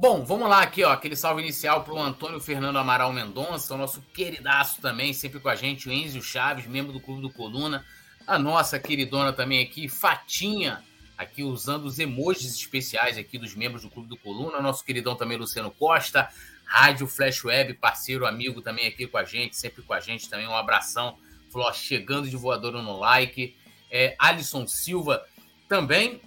Bom, vamos lá aqui, ó, aquele salve inicial para o Antônio Fernando Amaral Mendonça, o nosso queridaço também, sempre com a gente, o Enzio Chaves, membro do Clube do Coluna, a nossa queridona também aqui, Fatinha, aqui usando os emojis especiais aqui dos membros do Clube do Coluna, nosso queridão também Luciano Costa, Rádio Flash Web, parceiro, amigo também aqui com a gente, sempre com a gente também, um abração, falou, chegando de voadora no like, é, Alisson Silva também,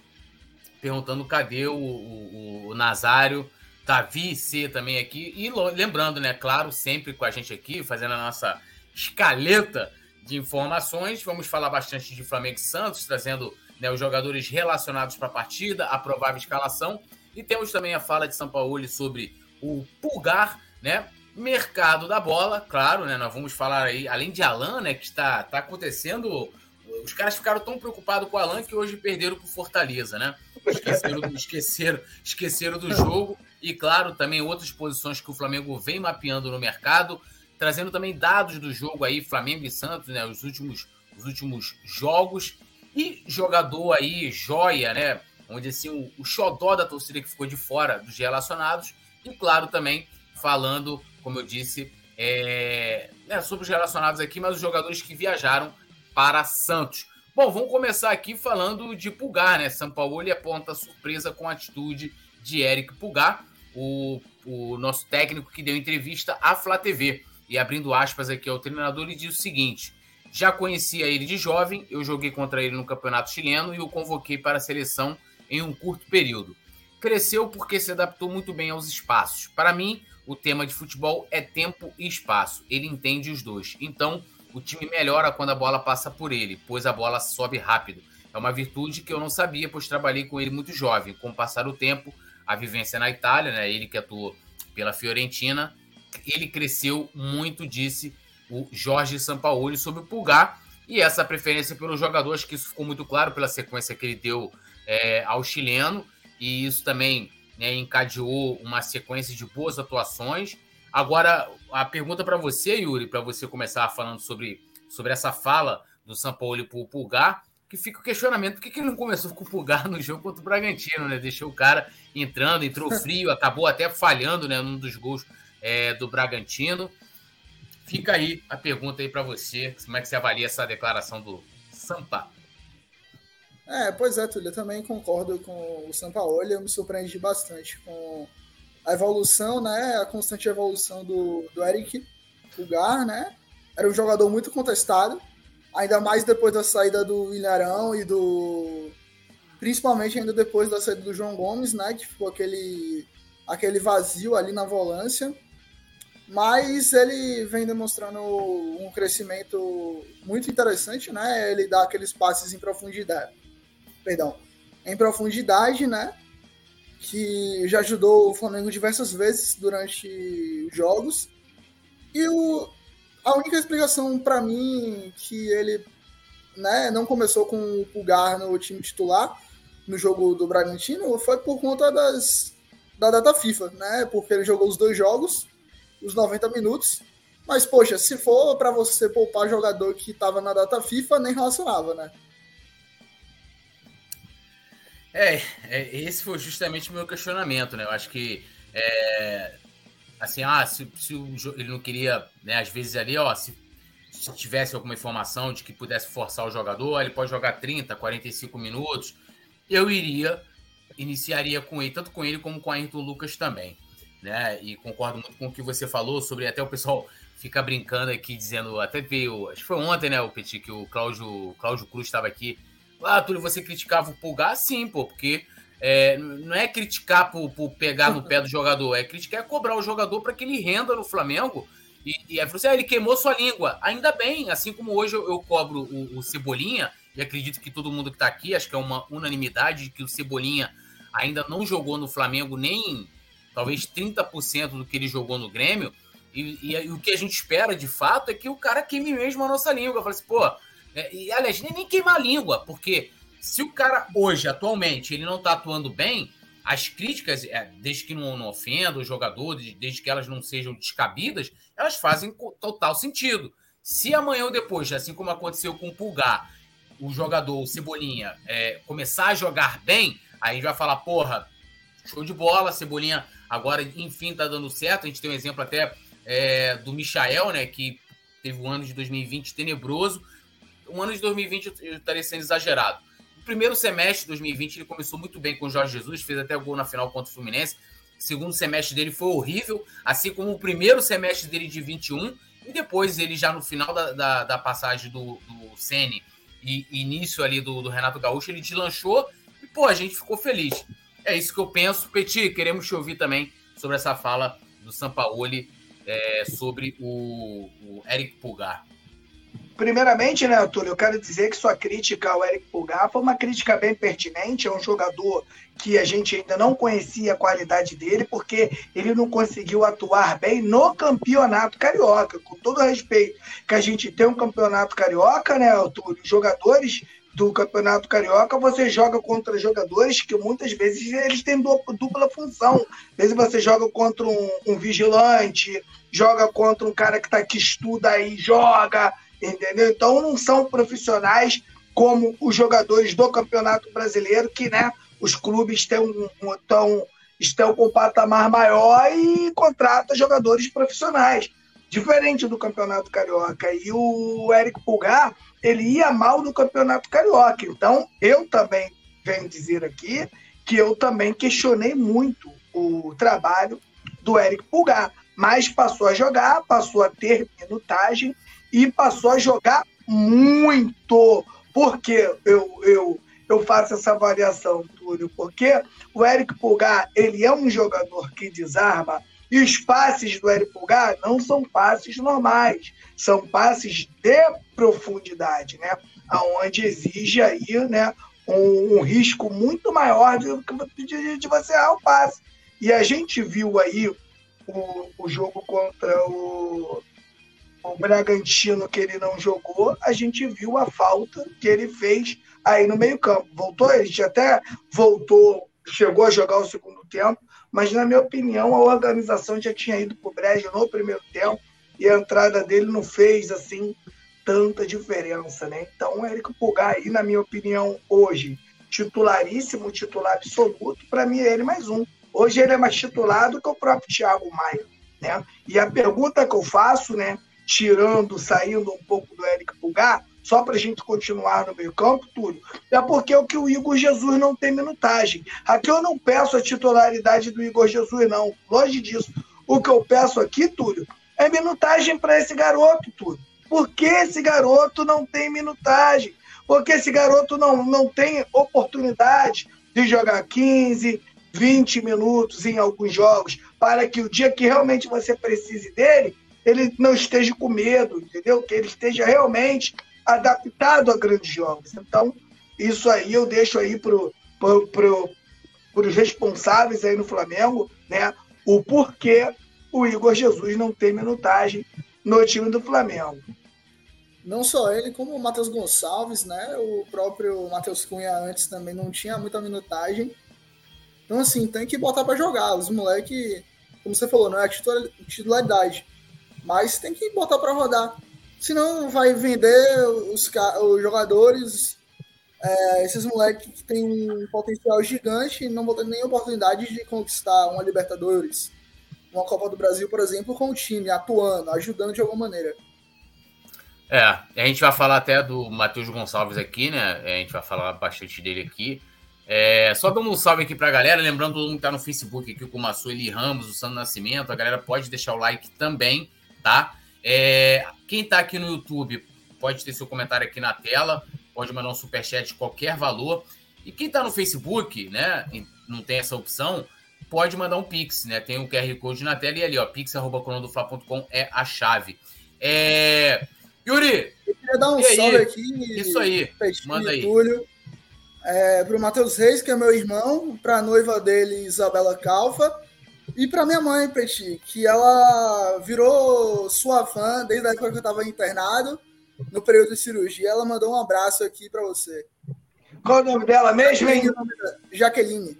perguntando cadê o, o, o Nazário, Davi C também aqui, e lembrando, né, claro, sempre com a gente aqui, fazendo a nossa escaleta de informações, vamos falar bastante de Flamengo e Santos, trazendo né, os jogadores relacionados para a partida, a provável escalação, e temos também a fala de São Paulo sobre o Pulgar, né, mercado da bola, claro, né, nós vamos falar aí, além de Alan, né, que está, está acontecendo os caras ficaram tão preocupados com o Alan que hoje perderam para o Fortaleza, né? Esqueceram, esqueceram, esqueceram do jogo. E, claro, também outras posições que o Flamengo vem mapeando no mercado, trazendo também dados do jogo aí, Flamengo e Santos, né? Os últimos, os últimos jogos. E jogador aí, joia, né? Onde assim, o, o xodó da torcida que ficou de fora dos relacionados. E, claro, também falando, como eu disse, é, né, sobre os relacionados aqui, mas os jogadores que viajaram para Santos. Bom, vamos começar aqui falando de Pulgar, né? São Paulo aponta surpresa com a atitude de Eric Pulgar, o, o nosso técnico que deu entrevista à Flá TV. E abrindo aspas aqui ao treinador, ele diz o seguinte: já conhecia ele de jovem, eu joguei contra ele no Campeonato Chileno e o convoquei para a seleção em um curto período. Cresceu porque se adaptou muito bem aos espaços. Para mim, o tema de futebol é tempo e espaço. Ele entende os dois. Então, o time melhora quando a bola passa por ele, pois a bola sobe rápido. É uma virtude que eu não sabia, pois trabalhei com ele muito jovem. Com o passar do tempo, a vivência na Itália, né, ele que atuou pela Fiorentina, ele cresceu muito, disse o Jorge Sampaoli sobre o Pulgar. E essa preferência pelo jogador, acho que isso ficou muito claro pela sequência que ele deu é, ao chileno. E isso também né, encadeou uma sequência de boas atuações. Agora, a pergunta para você, Yuri, para você começar falando sobre, sobre essa fala do São Paulo para o Pulgar, que fica o questionamento: por que, que ele não começou com o Pulgar no jogo contra o Bragantino, né? Deixou o cara entrando, entrou frio, acabou até falhando né, num dos gols é, do Bragantino. Fica aí a pergunta aí para você: como é que você avalia essa declaração do Sampa? É, pois é, Túlio, eu também concordo com o Sampaoli, eu me surpreendi bastante com a evolução, né, a constante evolução do, do Eric Pulgar, né? Era um jogador muito contestado, ainda mais depois da saída do Ilharão e do principalmente ainda depois da saída do João Gomes, né, que ficou aquele aquele vazio ali na volância. Mas ele vem demonstrando um crescimento muito interessante, né? Ele dá aqueles passes em profundidade. Perdão. Em profundidade, né? Que já ajudou o Flamengo diversas vezes durante jogos. E o, a única explicação para mim que ele né, não começou com o Pulgar no time titular no jogo do Bragantino foi por conta das, da data FIFA, né? Porque ele jogou os dois jogos, os 90 minutos. Mas, poxa, se for para você poupar jogador que estava na data FIFA, nem relacionava, né? É, é, esse foi justamente o meu questionamento, né? Eu acho que é, assim, ah, se, se o, ele não queria, né, às vezes ali, ó, se, se, tivesse alguma informação de que pudesse forçar o jogador, ele pode jogar 30, 45 minutos, eu iria, iniciaria com ele, tanto com ele como com a Ayrton Lucas também, né? E concordo muito com o que você falou sobre até o pessoal ficar brincando aqui, dizendo, até veio, acho que foi ontem, né, o Petit, que o Cláudio, Cláudio Cruz estava aqui ah, Túlio, você criticava o Pulgar? Sim, pô, porque é, não é criticar por, por, pegar no pé do jogador, é criticar é cobrar o jogador para que ele renda no Flamengo. E, e é você, ah, ele queimou sua língua. Ainda bem, assim como hoje eu, eu cobro o, o, Cebolinha, e acredito que todo mundo que está aqui, acho que é uma unanimidade de que o Cebolinha ainda não jogou no Flamengo nem talvez 30% do que ele jogou no Grêmio. E, e, e, o que a gente espera de fato é que o cara queime mesmo a nossa língua. Fala assim, pô, é, e, aliás, nem, nem queimar a língua, porque se o cara hoje, atualmente, ele não está atuando bem, as críticas, é, desde que não, não ofenda o jogador, desde que elas não sejam descabidas, elas fazem total sentido. Se amanhã ou depois, assim como aconteceu com o Pulgar, o jogador, o Cebolinha, é, começar a jogar bem, aí vai falar, porra, show de bola, Cebolinha Agora, enfim, está dando certo. A gente tem um exemplo até é, do Michael, né? Que teve um ano de 2020 tenebroso. Um ano de 2020 eu estaria sendo exagerado. No primeiro semestre de 2020 ele começou muito bem com o Jorge Jesus, fez até gol na final contra o Fluminense. O segundo semestre dele foi horrível, assim como o primeiro semestre dele de 21. E depois ele já no final da, da, da passagem do, do Sene e início ali do, do Renato Gaúcho, ele deslanchou e, pô, a gente ficou feliz. É isso que eu penso. Petit, queremos te ouvir também sobre essa fala do Sampaoli é, sobre o, o Eric Pulgar. Primeiramente, né, Túlio, eu quero dizer que sua crítica ao Eric Pulgar foi uma crítica bem pertinente. É um jogador que a gente ainda não conhecia a qualidade dele, porque ele não conseguiu atuar bem no campeonato carioca. Com todo respeito que a gente tem um campeonato carioca, né, Túlio? Jogadores do Campeonato Carioca, você joga contra jogadores que muitas vezes eles têm dupla função. Às vezes você joga contra um, um vigilante, joga contra um cara que, tá, que estuda e joga, entendeu? Então não são profissionais como os jogadores do Campeonato Brasileiro, que né, os clubes têm um, um, tão, estão com um patamar maior e contratam jogadores profissionais. Diferente do Campeonato Carioca. E o Eric Pulgar ele ia mal no Campeonato Carioca. Então, eu também venho dizer aqui que eu também questionei muito o trabalho do Eric Pulgar, mas passou a jogar, passou a ter minutagem e passou a jogar muito. Por que eu, eu, eu faço essa avaliação, Túlio? Porque o Eric Pulgar ele é um jogador que desarma e os passes do Eric Pulgar não são passes normais, são passes de profundidade, né? Onde exige aí, né, um, um risco muito maior de, de, de, você errar o passe. E a gente viu aí o, o jogo contra o, o Bragantino que ele não jogou, a gente viu a falta que ele fez aí no meio-campo. Voltou, a gente até voltou, chegou a jogar o segundo tempo, mas na minha opinião a organização já tinha ido para o brejo no primeiro tempo e a entrada dele não fez assim tanta diferença, né? Então o Érico Pulgar aí, na minha opinião, hoje, titularíssimo, titular absoluto, para mim é ele mais um. Hoje ele é mais titular do que o próprio Thiago Maia, né? E a pergunta que eu faço, né, tirando, saindo um pouco do Érico Pulgar, só para a gente continuar no meio campo, Túlio, é porque o que o Igor Jesus não tem minutagem. Aqui eu não peço a titularidade do Igor Jesus, não. Longe disso. O que eu peço aqui, Túlio, é minutagem para esse garoto, Túlio. Por que esse garoto não tem minutagem? Porque esse garoto não, não tem oportunidade de jogar 15, 20 minutos em alguns jogos, para que o dia que realmente você precise dele, ele não esteja com medo, entendeu? Que ele esteja realmente adaptado a grandes jogos. Então, isso aí eu deixo aí para pro, pro, os responsáveis aí no Flamengo, né? O porquê o Igor Jesus não tem minutagem no time do Flamengo. Não só ele, como o Matheus Gonçalves, né? O próprio Matheus Cunha antes também não tinha muita minutagem. Então, assim, tem que botar para jogar. Os moleques, como você falou, não é a titularidade. Mas tem que botar para rodar senão vai vender os, os jogadores, é, esses moleques que têm um potencial gigante e não vão ter nem oportunidade de conquistar uma Libertadores, uma Copa do Brasil, por exemplo, com o time, atuando, ajudando de alguma maneira. É, a gente vai falar até do Matheus Gonçalves aqui, né? A gente vai falar bastante dele aqui. É, só dando um salve aqui pra galera, lembrando todo mundo que tá no Facebook aqui o Eli Ramos, o Sandro Nascimento, a galera pode deixar o like também, tá? É, quem está aqui no YouTube pode ter seu comentário aqui na tela, pode mandar um superchat de qualquer valor. E quem está no Facebook, né, não tem essa opção, pode mandar um Pix, né? Tem o um QR Code na tela e ali, ó, pix.com é a chave. É... Yuri! Eu queria dar um salve aqui. Isso aí, manda aí. Túlio, é, para o Matheus Reis, que é meu irmão, para a noiva dele, Isabela Calfa, e para minha mãe, Peti, que ela virou sua fã desde a época que eu estava internado, no período de cirurgia. Ela mandou um abraço aqui para você. Qual o nome dela mesmo, hein? Jaqueline.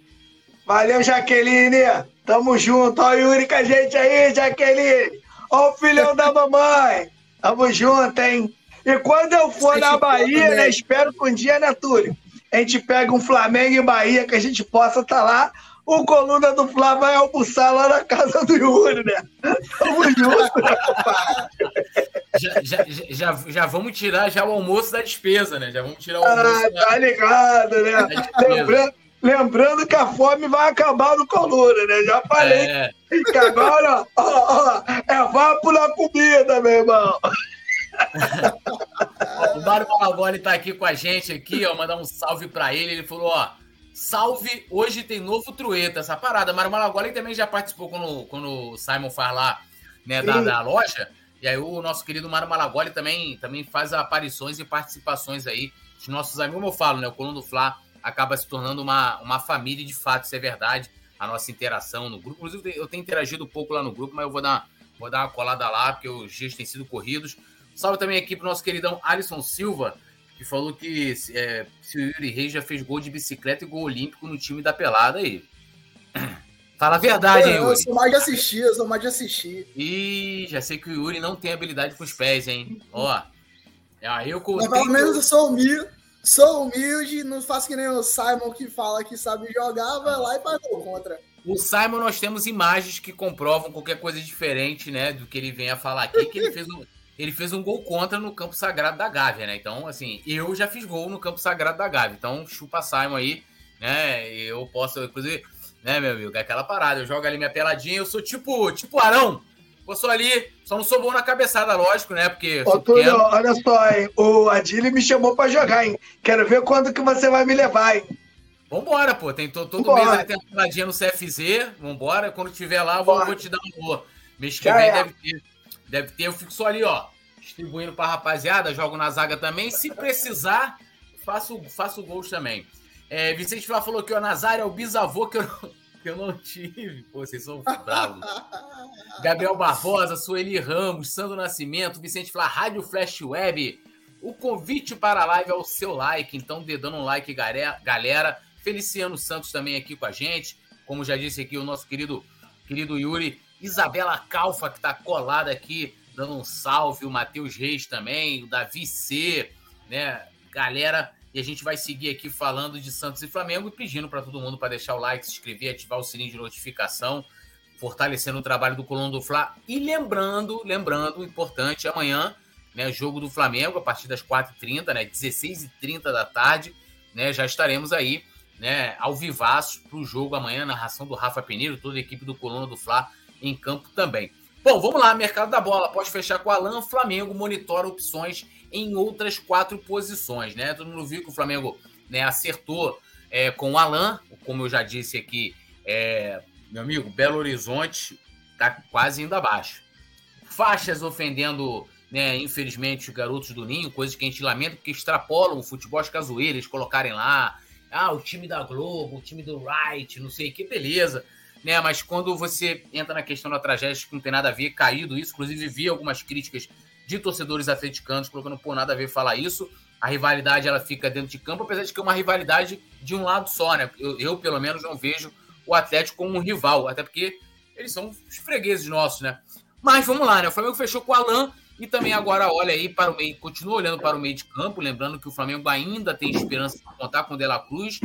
Valeu, Jaqueline. Tamo junto. Ó, o Yuri com a gente aí, Jaqueline. Ó, o filhão da mamãe. Tamo junto, hein? E quando eu for na Bahia, né? Espero que um dia, né, Túlio? A gente pega um Flamengo em Bahia, que a gente possa estar tá lá o coluna do Flá vai almoçar lá na casa do Yuri, né? Tamo junto, já, já, já, já, vamos tirar já o almoço da despesa, né? Já vamos tirar o almoço. Ah, tá ligado, né? Lembrando, lembrando que a fome vai acabar no coluna, né? Já falei. É. Que agora, ó, ó, é vapo na comida, meu irmão. o Mário Malagoli tá aqui com a gente aqui, ó. Mandar um salve para ele. Ele falou, ó. Salve, hoje tem novo Trueta, essa parada. Mário Malagoli também já participou quando, quando o Simon faz lá, né, da, da, loja. E aí o nosso querido Mário Malagoli também, também faz aparições e participações aí. Os nossos amigos, como eu falo, né, o Coluna do Fla acaba se tornando uma, uma família de fato, isso é verdade. A nossa interação no grupo. Inclusive, eu tenho interagido um pouco lá no grupo, mas eu vou dar, vou dar uma colada lá, porque os dias têm sido corridos. Salve também aqui pro nosso queridão Alisson Silva, que falou que é, se o Yuri Reis já fez gol de bicicleta e gol olímpico no time da pelada aí. Fala a verdade, hein, Yuri. Eu sou mais de assistir, eu sou mais de assistir. Ih, já sei que o Yuri não tem habilidade com os pés, hein? Ó. Aí eu Mas pelo menos eu sou humilde, sou humilde, não faço que nem o Simon que fala que sabe jogar, vai lá e faz gol contra. O Simon, nós temos imagens que comprovam qualquer coisa diferente, né, do que ele vem a falar aqui, que ele fez um, ele fez um gol contra no campo sagrado da Gávea, né? Então, assim, eu já fiz gol no campo sagrado da Gávea. Então, chupa Simon aí, né? Eu posso, inclusive, né, meu amigo? É aquela parada. Eu jogo ali minha peladinha, eu sou tipo, tipo Arão. Eu sou ali, só não sou bom na cabeçada, lógico, né? Porque. Ô, Túlio, olha só, hein? O Adili me chamou pra jogar, hein? Quero ver quando que você vai me levar, hein? Vambora, pô. Tem todo, todo mês ele tem uma peladinha no CFZ. Vambora. Quando tiver lá, vou, vou te dar um gol. Mês que vem é. deve ter. Deve ter, eu fico só ali, ó, distribuindo pra rapaziada, jogo na zaga também. Se precisar, faço, faço gols também. É, Vicente Flá falou que o Nazário é o bisavô que eu, não, que eu não tive. Pô, vocês são bravos. Gabriel Barbosa, Sueli Ramos, Sandro Nascimento, Vicente Flá, Rádio Flash Web. O convite para a live é o seu like, então dedando um like, galera. Feliciano Santos também aqui com a gente. Como já disse aqui o nosso querido, querido Yuri, Isabela Calfa, que está colada aqui, dando um salve, o Matheus Reis também, o Davi C, né? Galera, e a gente vai seguir aqui falando de Santos e Flamengo e pedindo para todo mundo para deixar o like, se inscrever, ativar o sininho de notificação, fortalecendo o trabalho do Coluna do Fla. E lembrando, lembrando, importante, amanhã, né, jogo do Flamengo, a partir das 4h30, né, 16h30 da tarde, né, já estaremos aí, né, ao vivaço para o jogo amanhã, narração do Rafa Peneiro, toda a equipe do Coluna do Fla em campo também. Bom, vamos lá, mercado da bola. Pode fechar com o Alan. Flamengo monitora opções em outras quatro posições, né? Todo mundo viu que o Flamengo né, acertou é, com o Alan, como eu já disse aqui, é, meu amigo, Belo Horizonte tá quase indo abaixo. Faixas ofendendo, né, infelizmente, os garotos do Ninho, coisas que a gente lamenta, porque extrapolam o futebol às casoeiras, colocarem lá, ah, o time da Globo, o time do Wright, não sei que, beleza né? Mas quando você entra na questão da tragédia, que não tem nada a ver, caído isso, inclusive vi algumas críticas de torcedores atleticanos colocando por nada a ver falar isso. A rivalidade ela fica dentro de campo, apesar de que é uma rivalidade de um lado só, né? Eu, eu pelo menos não vejo o Atlético como um rival, até porque eles são os fregueses nossos, né? Mas vamos lá, né? O Flamengo fechou com o Alan e também agora olha aí para o meio, continua olhando para o meio de campo, lembrando que o Flamengo ainda tem esperança de contar com o De La Cruz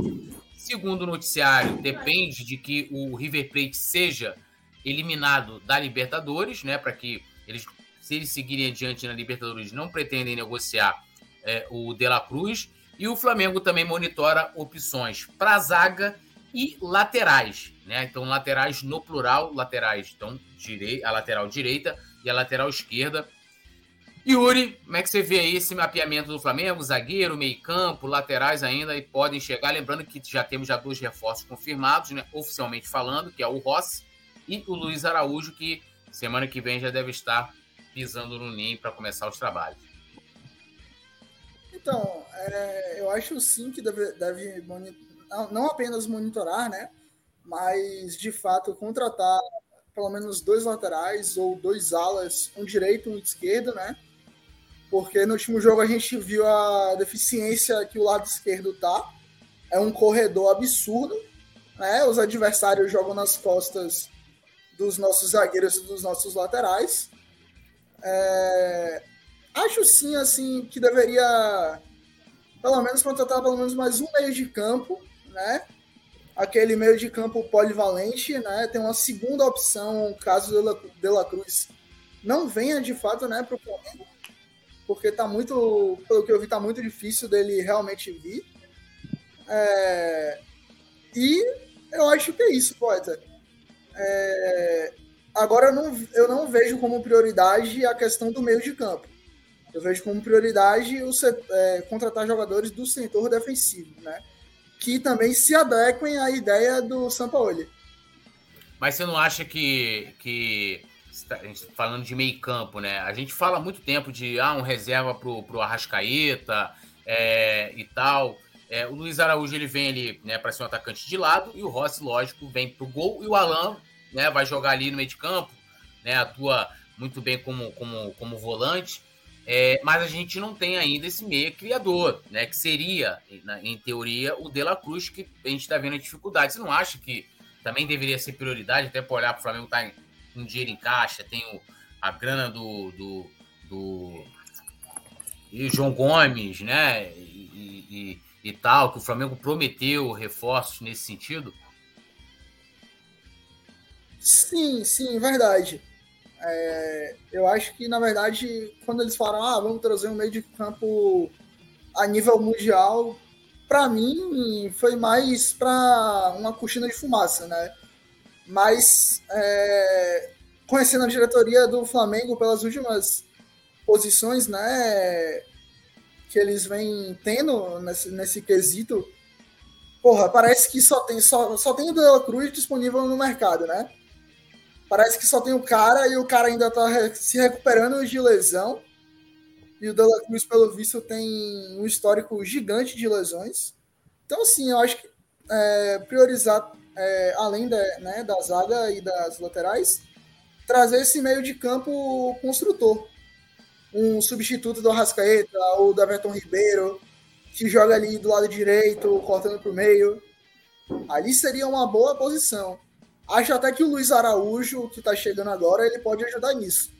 Segundo o noticiário, depende de que o River Plate seja eliminado da Libertadores, né? Para que eles, se eles seguirem adiante na Libertadores, não pretendem negociar é, o De La Cruz. E o Flamengo também monitora opções para zaga e laterais, né? Então, laterais no plural, laterais, então, direi a lateral direita e a lateral esquerda Yuri, como é que você vê aí esse mapeamento do Flamengo? Zagueiro, meio-campo, laterais ainda e podem chegar. Lembrando que já temos já dois reforços confirmados, né? Oficialmente falando, que é o Rossi e o Luiz Araújo, que semana que vem já deve estar pisando no ninho para começar os trabalhos. Então, é, eu acho sim que deve, deve não apenas monitorar, né? Mas de fato contratar pelo menos dois laterais ou dois alas, um direito e um esquerdo, né? Porque no último jogo a gente viu a deficiência que o lado esquerdo tá. É um corredor absurdo, né? Os adversários jogam nas costas dos nossos zagueiros e dos nossos laterais. É... Acho sim, assim, que deveria pelo menos contratar pelo menos mais um meio de campo, né? aquele meio de campo polivalente, né? Tem uma segunda opção, caso De La Cruz não venha de fato, né, para o Flamengo, porque tá muito, pelo que eu vi, tá muito difícil dele realmente vir. É, e eu acho que é isso, poeta. É, agora eu não, eu não vejo como prioridade a questão do meio de campo. Eu vejo como prioridade o, é, contratar jogadores do setor defensivo, né? Que também se adequem à ideia do Sampaoli. Mas você não acha que, que tá, falando de meio campo, né? A gente fala muito tempo de ah, um reserva pro, pro Arrascaeta é, e tal. É, o Luiz Araújo ele vem ali né, para ser um atacante de lado e o Rossi, lógico, vem pro gol e o Alan né, vai jogar ali no meio de campo, né, atua muito bem como, como, como volante. É, mas a gente não tem ainda esse meia criador, né? Que seria, em teoria, o De La Cruz, que a gente está vendo a dificuldade. Você não acha que também deveria ser prioridade, até para olhar para o Flamengo tá com dinheiro em caixa, tem o, a grana do, do, do e João Gomes, né? E, e, e, tal, que o Flamengo prometeu reforços nesse sentido? Sim, sim, verdade. É, eu acho que, na verdade, quando eles falaram, ah, vamos trazer um meio de campo a nível mundial, para mim foi mais para uma cortina de fumaça, né? Mas é, conhecendo a diretoria do Flamengo pelas últimas posições, né, que eles vêm tendo nesse, nesse quesito, porra, parece que só tem só, só tem o De La Cruz disponível no mercado, né? Parece que só tem o cara e o cara ainda tá se recuperando de lesão. E o De La Cruz, pelo visto, tem um histórico gigante de lesões. Então, assim, eu acho que é, priorizar, é, além da, né, da zaga e das laterais, trazer esse meio de campo construtor. Um substituto do Arrascaeta ou do Everton Ribeiro, que joga ali do lado direito, cortando para o meio. Ali seria uma boa posição. Acho até que o Luiz Araújo, que está chegando agora, ele pode ajudar nisso.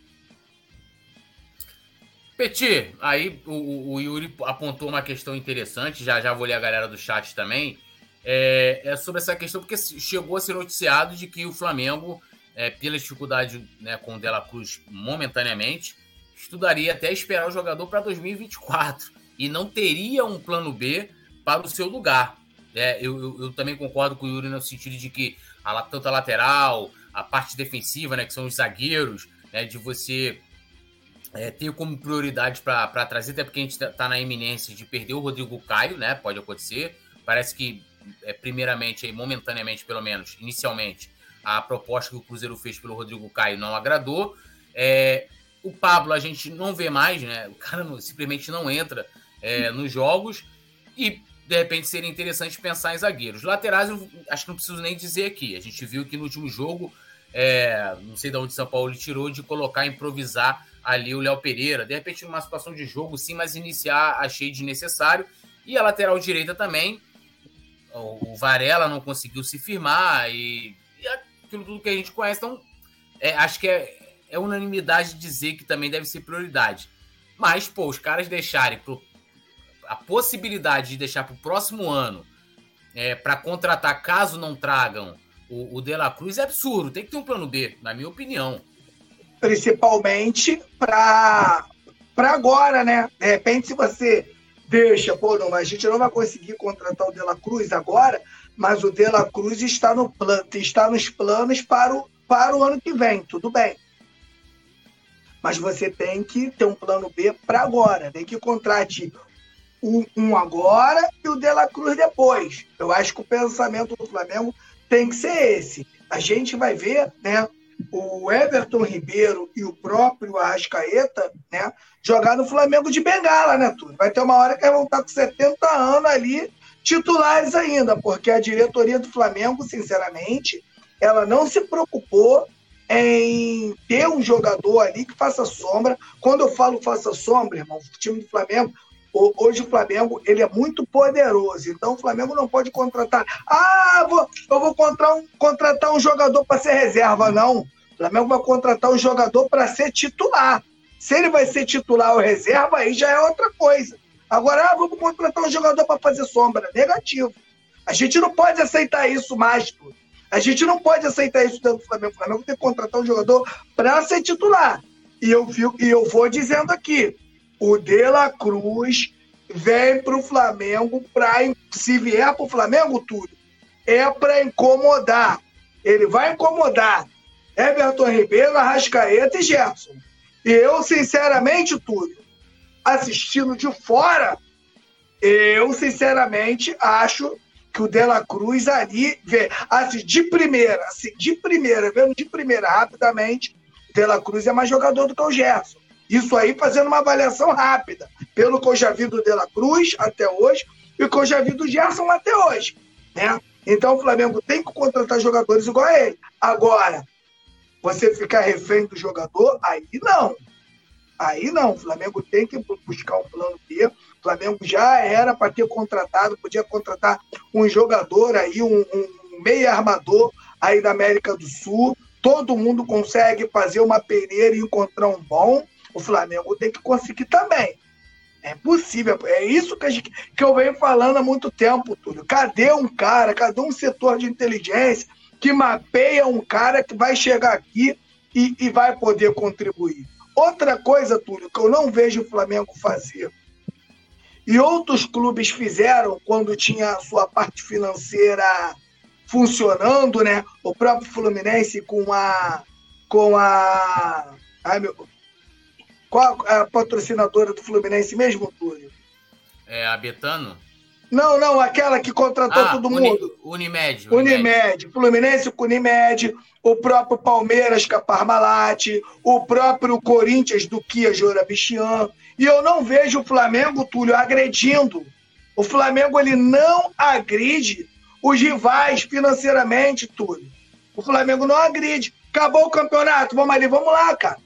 Petit, aí o, o, Yuri apontou uma questão interessante, já já vou ler a galera do chat também. É, é sobre essa questão, porque chegou a ser noticiado de que o Flamengo, é, pela dificuldade né, com o Dela Cruz momentaneamente, estudaria até esperar o jogador para 2024 e não teria um plano B para o seu lugar. É, eu, eu, eu, também concordo com o Yuri no sentido de que a, tanto a lateral, a parte defensiva, né, que são os zagueiros, né, de você é, ter como prioridade para trazer, até porque a gente está tá na iminência de perder o Rodrigo Caio, né? Pode acontecer. Parece que, é, primeiramente, aí, momentaneamente, pelo menos, inicialmente, a proposta que o Cruzeiro fez pelo Rodrigo Caio não agradou. É, o Pablo a gente não vê mais, né? O cara não, simplesmente não entra é, nos jogos. E de repente seria interessante pensar em zagueiros. Laterais, acho que não preciso nem dizer aqui. A gente viu que no último jogo, é, não sei de onde São Paulo tirou, de colocar, improvisar ali o Léo Pereira. De repente, numa situação de jogo, sim, mas iniciar achei desnecessário. E a lateral direita também, o, Varela não conseguiu se firmar e, e aquilo tudo que a gente conhece. Então, é, acho que é, é unanimidade dizer que também deve ser prioridade. Mas, pô, os caras deixarem pro a possibilidade de deixar para o próximo ano é, para contratar, caso não tragam o, o De La Cruz, é absurdo. Tem que ter um plano B, na minha opinião. Principalmente para agora, né? De repente, se você deixa, pô, não, a gente não vai conseguir contratar o De La Cruz agora, mas o De La Cruz está, no plano, está nos planos para o, para o ano que vem, tudo bem. Mas você tem que ter um plano B para agora. Tem que contrate um, um agora e o De La Cruz depois. Eu acho que o pensamento do Flamengo tem que ser esse. A gente vai ver, né? O Everton Ribeiro e o próprio Arrascaeta, né? Jogar no Flamengo de bengala, né, tudo. Vai ter uma hora que eles vão estar com 70 anos ali, titulares ainda, porque a diretoria do Flamengo, sinceramente, ela não se preocupou em ter um jogador ali que faça sombra. Quando eu falo faça sombra, irmão, o time do Flamengo Hoje o Flamengo ele é muito poderoso, então o Flamengo não pode contratar. Ah, vou, eu vou contratar um, contratar um jogador para ser reserva, não. O Flamengo vai contratar um jogador para ser titular. Se ele vai ser titular ou reserva, aí já é outra coisa. Agora, ah, vamos contratar um jogador para fazer sombra. Negativo. A gente não pode aceitar isso mais. A gente não pode aceitar isso dentro do Flamengo. O Flamengo tem que contratar um jogador para ser titular. E eu, e eu vou dizendo aqui: o De La Cruz vem para o Flamengo para. Se vier para o Flamengo, tudo, é para incomodar. Ele vai incomodar. Everton Ribeiro, Arrascaeta e Gerson. E eu, sinceramente, tudo, assistindo de fora, eu, sinceramente, acho que o Dela Cruz ali, assim, de primeira, assim, de primeira, vendo de primeira rapidamente, o Dela Cruz é mais jogador do que o Gerson. Isso aí fazendo uma avaliação rápida, pelo que eu já vi do Dela Cruz até hoje e que eu já vi do Gerson até hoje, né? Então o Flamengo tem que contratar jogadores igual a ele. Agora, você ficar refém do jogador, aí não. Aí não, o Flamengo tem que buscar um plano B. O Flamengo já era para ter contratado, podia contratar um jogador aí, um, um meia armador aí da América do Sul. Todo mundo consegue fazer uma peneira e encontrar um bom. O Flamengo tem que conseguir também. É possível. É isso que, gente, que eu venho falando há muito tempo, Túlio. Cadê um cara, cadê um setor de inteligência que mapeia um cara que vai chegar aqui e, e vai poder contribuir? Outra coisa, Túlio, que eu não vejo o Flamengo fazer, e outros clubes fizeram quando tinha a sua parte financeira funcionando, né? O próprio Fluminense com a. com a. Ai, meu, qual a patrocinadora do Fluminense mesmo, Túlio? É a Betano? Não, não, aquela que contratou ah, todo Uni, mundo. Unimed, Unimed. Unimed. Fluminense com Unimed, o próprio Palmeiras com a Parmalat, o próprio Corinthians do Kia Jorabichian. E eu não vejo o Flamengo, Túlio, agredindo. O Flamengo ele não agride os rivais financeiramente, Túlio. O Flamengo não agride. Acabou o campeonato, vamos ali, vamos lá, cara.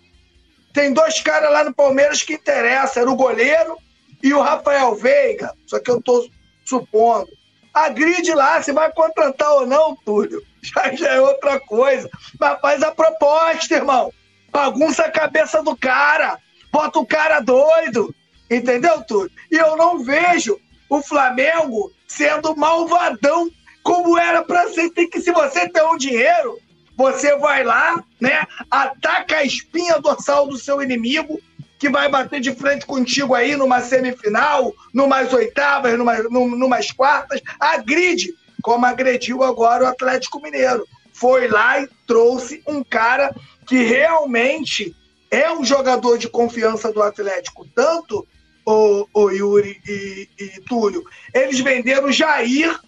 Tem dois caras lá no Palmeiras que interessam, era o goleiro e o Rafael Veiga, só que eu estou supondo. Agride lá, se vai contratar ou não, Túlio. Já, já é outra coisa. Mas faz a proposta, irmão. Bagunça a cabeça do cara. Bota o cara doido. Entendeu, Túlio? E eu não vejo o Flamengo sendo malvadão como era para ser. Tem que, se você tem um dinheiro, você vai lá, né? Ataca a espinha dorsal do seu inimigo, que vai bater de frente contigo aí numa semifinal, numas oitavas, numa, numas quartas, agride, como agrediu agora o Atlético Mineiro. Foi lá e trouxe um cara que realmente é um jogador de confiança do Atlético, tanto o, o Yuri e, e Túlio. Eles venderam o Jair,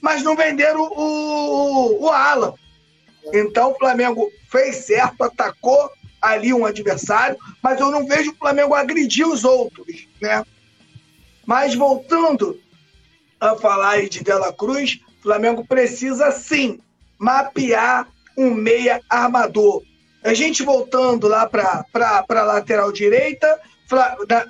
mas não venderam o, o, o Alan. Então o Flamengo fez certo, atacou ali um adversário, mas eu não vejo o Flamengo agredir os outros, né? Mas voltando a falar de Dela Cruz, o Flamengo precisa sim mapear um meia armador. A gente voltando lá para a lateral direita,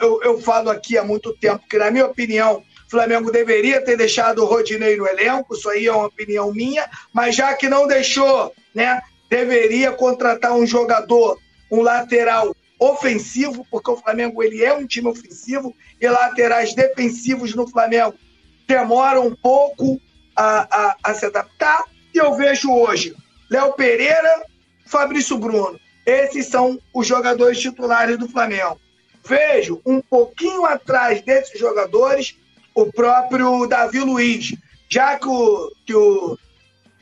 eu, eu falo aqui há muito tempo que, na minha opinião, Flamengo deveria ter deixado o Rodinei no elenco, isso aí é uma opinião minha, mas já que não deixou, né, deveria contratar um jogador, um lateral ofensivo, porque o Flamengo ele é um time ofensivo e laterais defensivos no Flamengo demoram um pouco a, a, a se adaptar. E eu vejo hoje Léo Pereira, Fabrício Bruno. Esses são os jogadores titulares do Flamengo. Vejo um pouquinho atrás desses jogadores o próprio Davi Luiz, já que o, que o,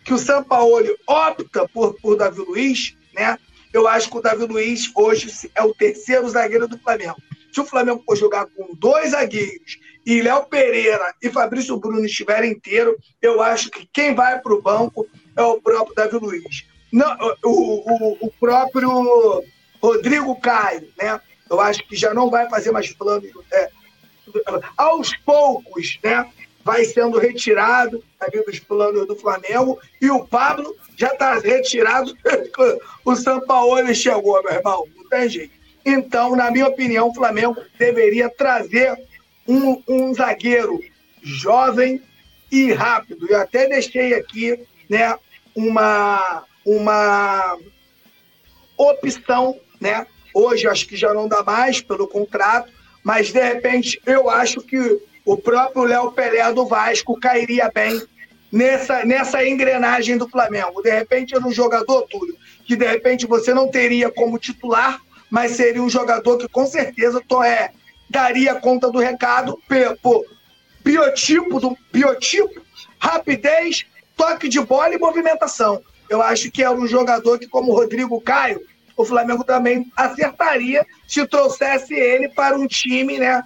que o Sampaoli opta por, por Davi Luiz, né? Eu acho que o Davi Luiz hoje é o terceiro zagueiro do Flamengo. Se o Flamengo for jogar com dois zagueiros e Léo Pereira e Fabrício Bruno estiverem inteiro, eu acho que quem vai para o banco é o próprio Davi Luiz. Não, o, o, o próprio Rodrigo Caio, né? Eu acho que já não vai fazer mais plano, é, aos poucos, né? Vai sendo retirado ali dos planos do Flamengo e o Pablo já está retirado. o São Paulo chegou, meu irmão, não tem jeito. Então, na minha opinião, o Flamengo deveria trazer um, um zagueiro jovem e rápido. Eu até deixei aqui né, uma, uma opção, né? Hoje acho que já não dá mais pelo contrato, mas de repente eu acho que o próprio Léo Pelé do Vasco cairia bem nessa, nessa engrenagem do Flamengo. De repente, era um jogador, Túlio, que de repente você não teria como titular, mas seria um jogador que com certeza é, daria conta do recado por biotipo, do, biotipo, rapidez, toque de bola e movimentação. Eu acho que é um jogador que, como o Rodrigo Caio, o Flamengo também acertaria se trouxesse ele para um time, né?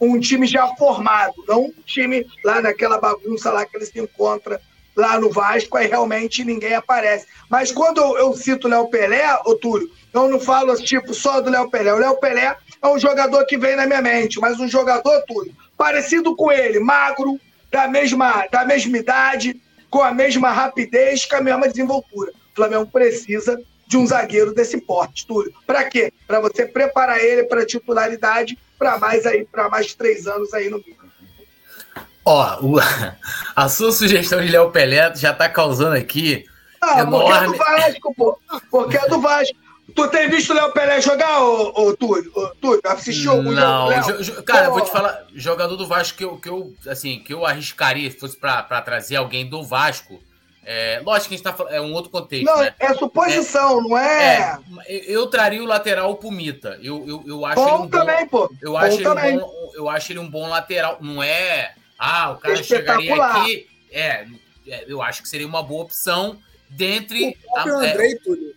Um time já formado, não um time lá naquela bagunça lá que ele se encontra lá no Vasco, aí realmente ninguém aparece. Mas quando eu, cito o Léo Pelé, ô Túlio, eu não falo tipo só do Léo Pelé. O Léo Pelé é um jogador que vem na minha mente, mas um jogador, Túlio, parecido com ele, magro, da mesma, da mesma idade, com a mesma rapidez, com a mesma desenvoltura. O Flamengo precisa de um zagueiro desse porte, Túlio. Para quê? Para você preparar ele para titularidade para mais aí, para mais três anos aí no mínimo. Ó, o, a sua sugestão de Léo Pelé já está causando aqui. Ah, enorme... porque é do Vasco, pô. Porque é do Vasco. Tu tem visto o Léo Pelé jogar, ô, ô Túlio? Ô, Túlio, assistiu algum Não, jogo, cara, vou te falar, jogador do Vasco que eu, que eu, assim, que eu arriscaria se fosse para trazer alguém do Vasco. É, lógico que a gente tá falando, é um outro contexto. Não, né? é suposição, é, não é... é? Eu traria o lateral Pumita. Eu, eu, eu acho bom ele um também, bom, pô. Eu acho, bom ele um bom, eu acho ele um bom lateral. Não é. Ah, o cara chegaria aqui. É, é, eu acho que seria uma boa opção dentre. O próprio a, Andrei, Túlio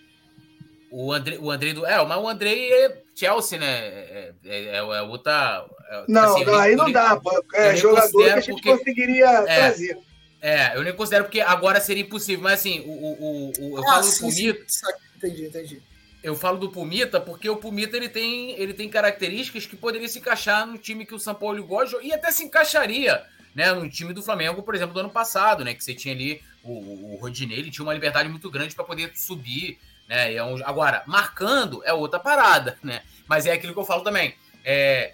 o André, o André do. É, mas o André é Chelsea, né? É, é, é, é outra. É, não, assim, não aí não dá. É jogador que a gente porque, conseguiria é, trazer. É, eu nem considero porque agora seria impossível. Mas assim, o, o, o eu ah, falo sim, do Pumita. Sim, entendi, entendi. Eu falo do Pumita porque o Pumita ele tem, ele tem características que poderiam se encaixar no time que o São Paulo gosta e até se encaixaria né, no time do Flamengo, por exemplo, do ano passado, né? Que você tinha ali o, o Rodinei, ele tinha uma liberdade muito grande para poder subir né? É um, agora, marcando é outra parada, né? Mas é aquilo que eu falo também. É,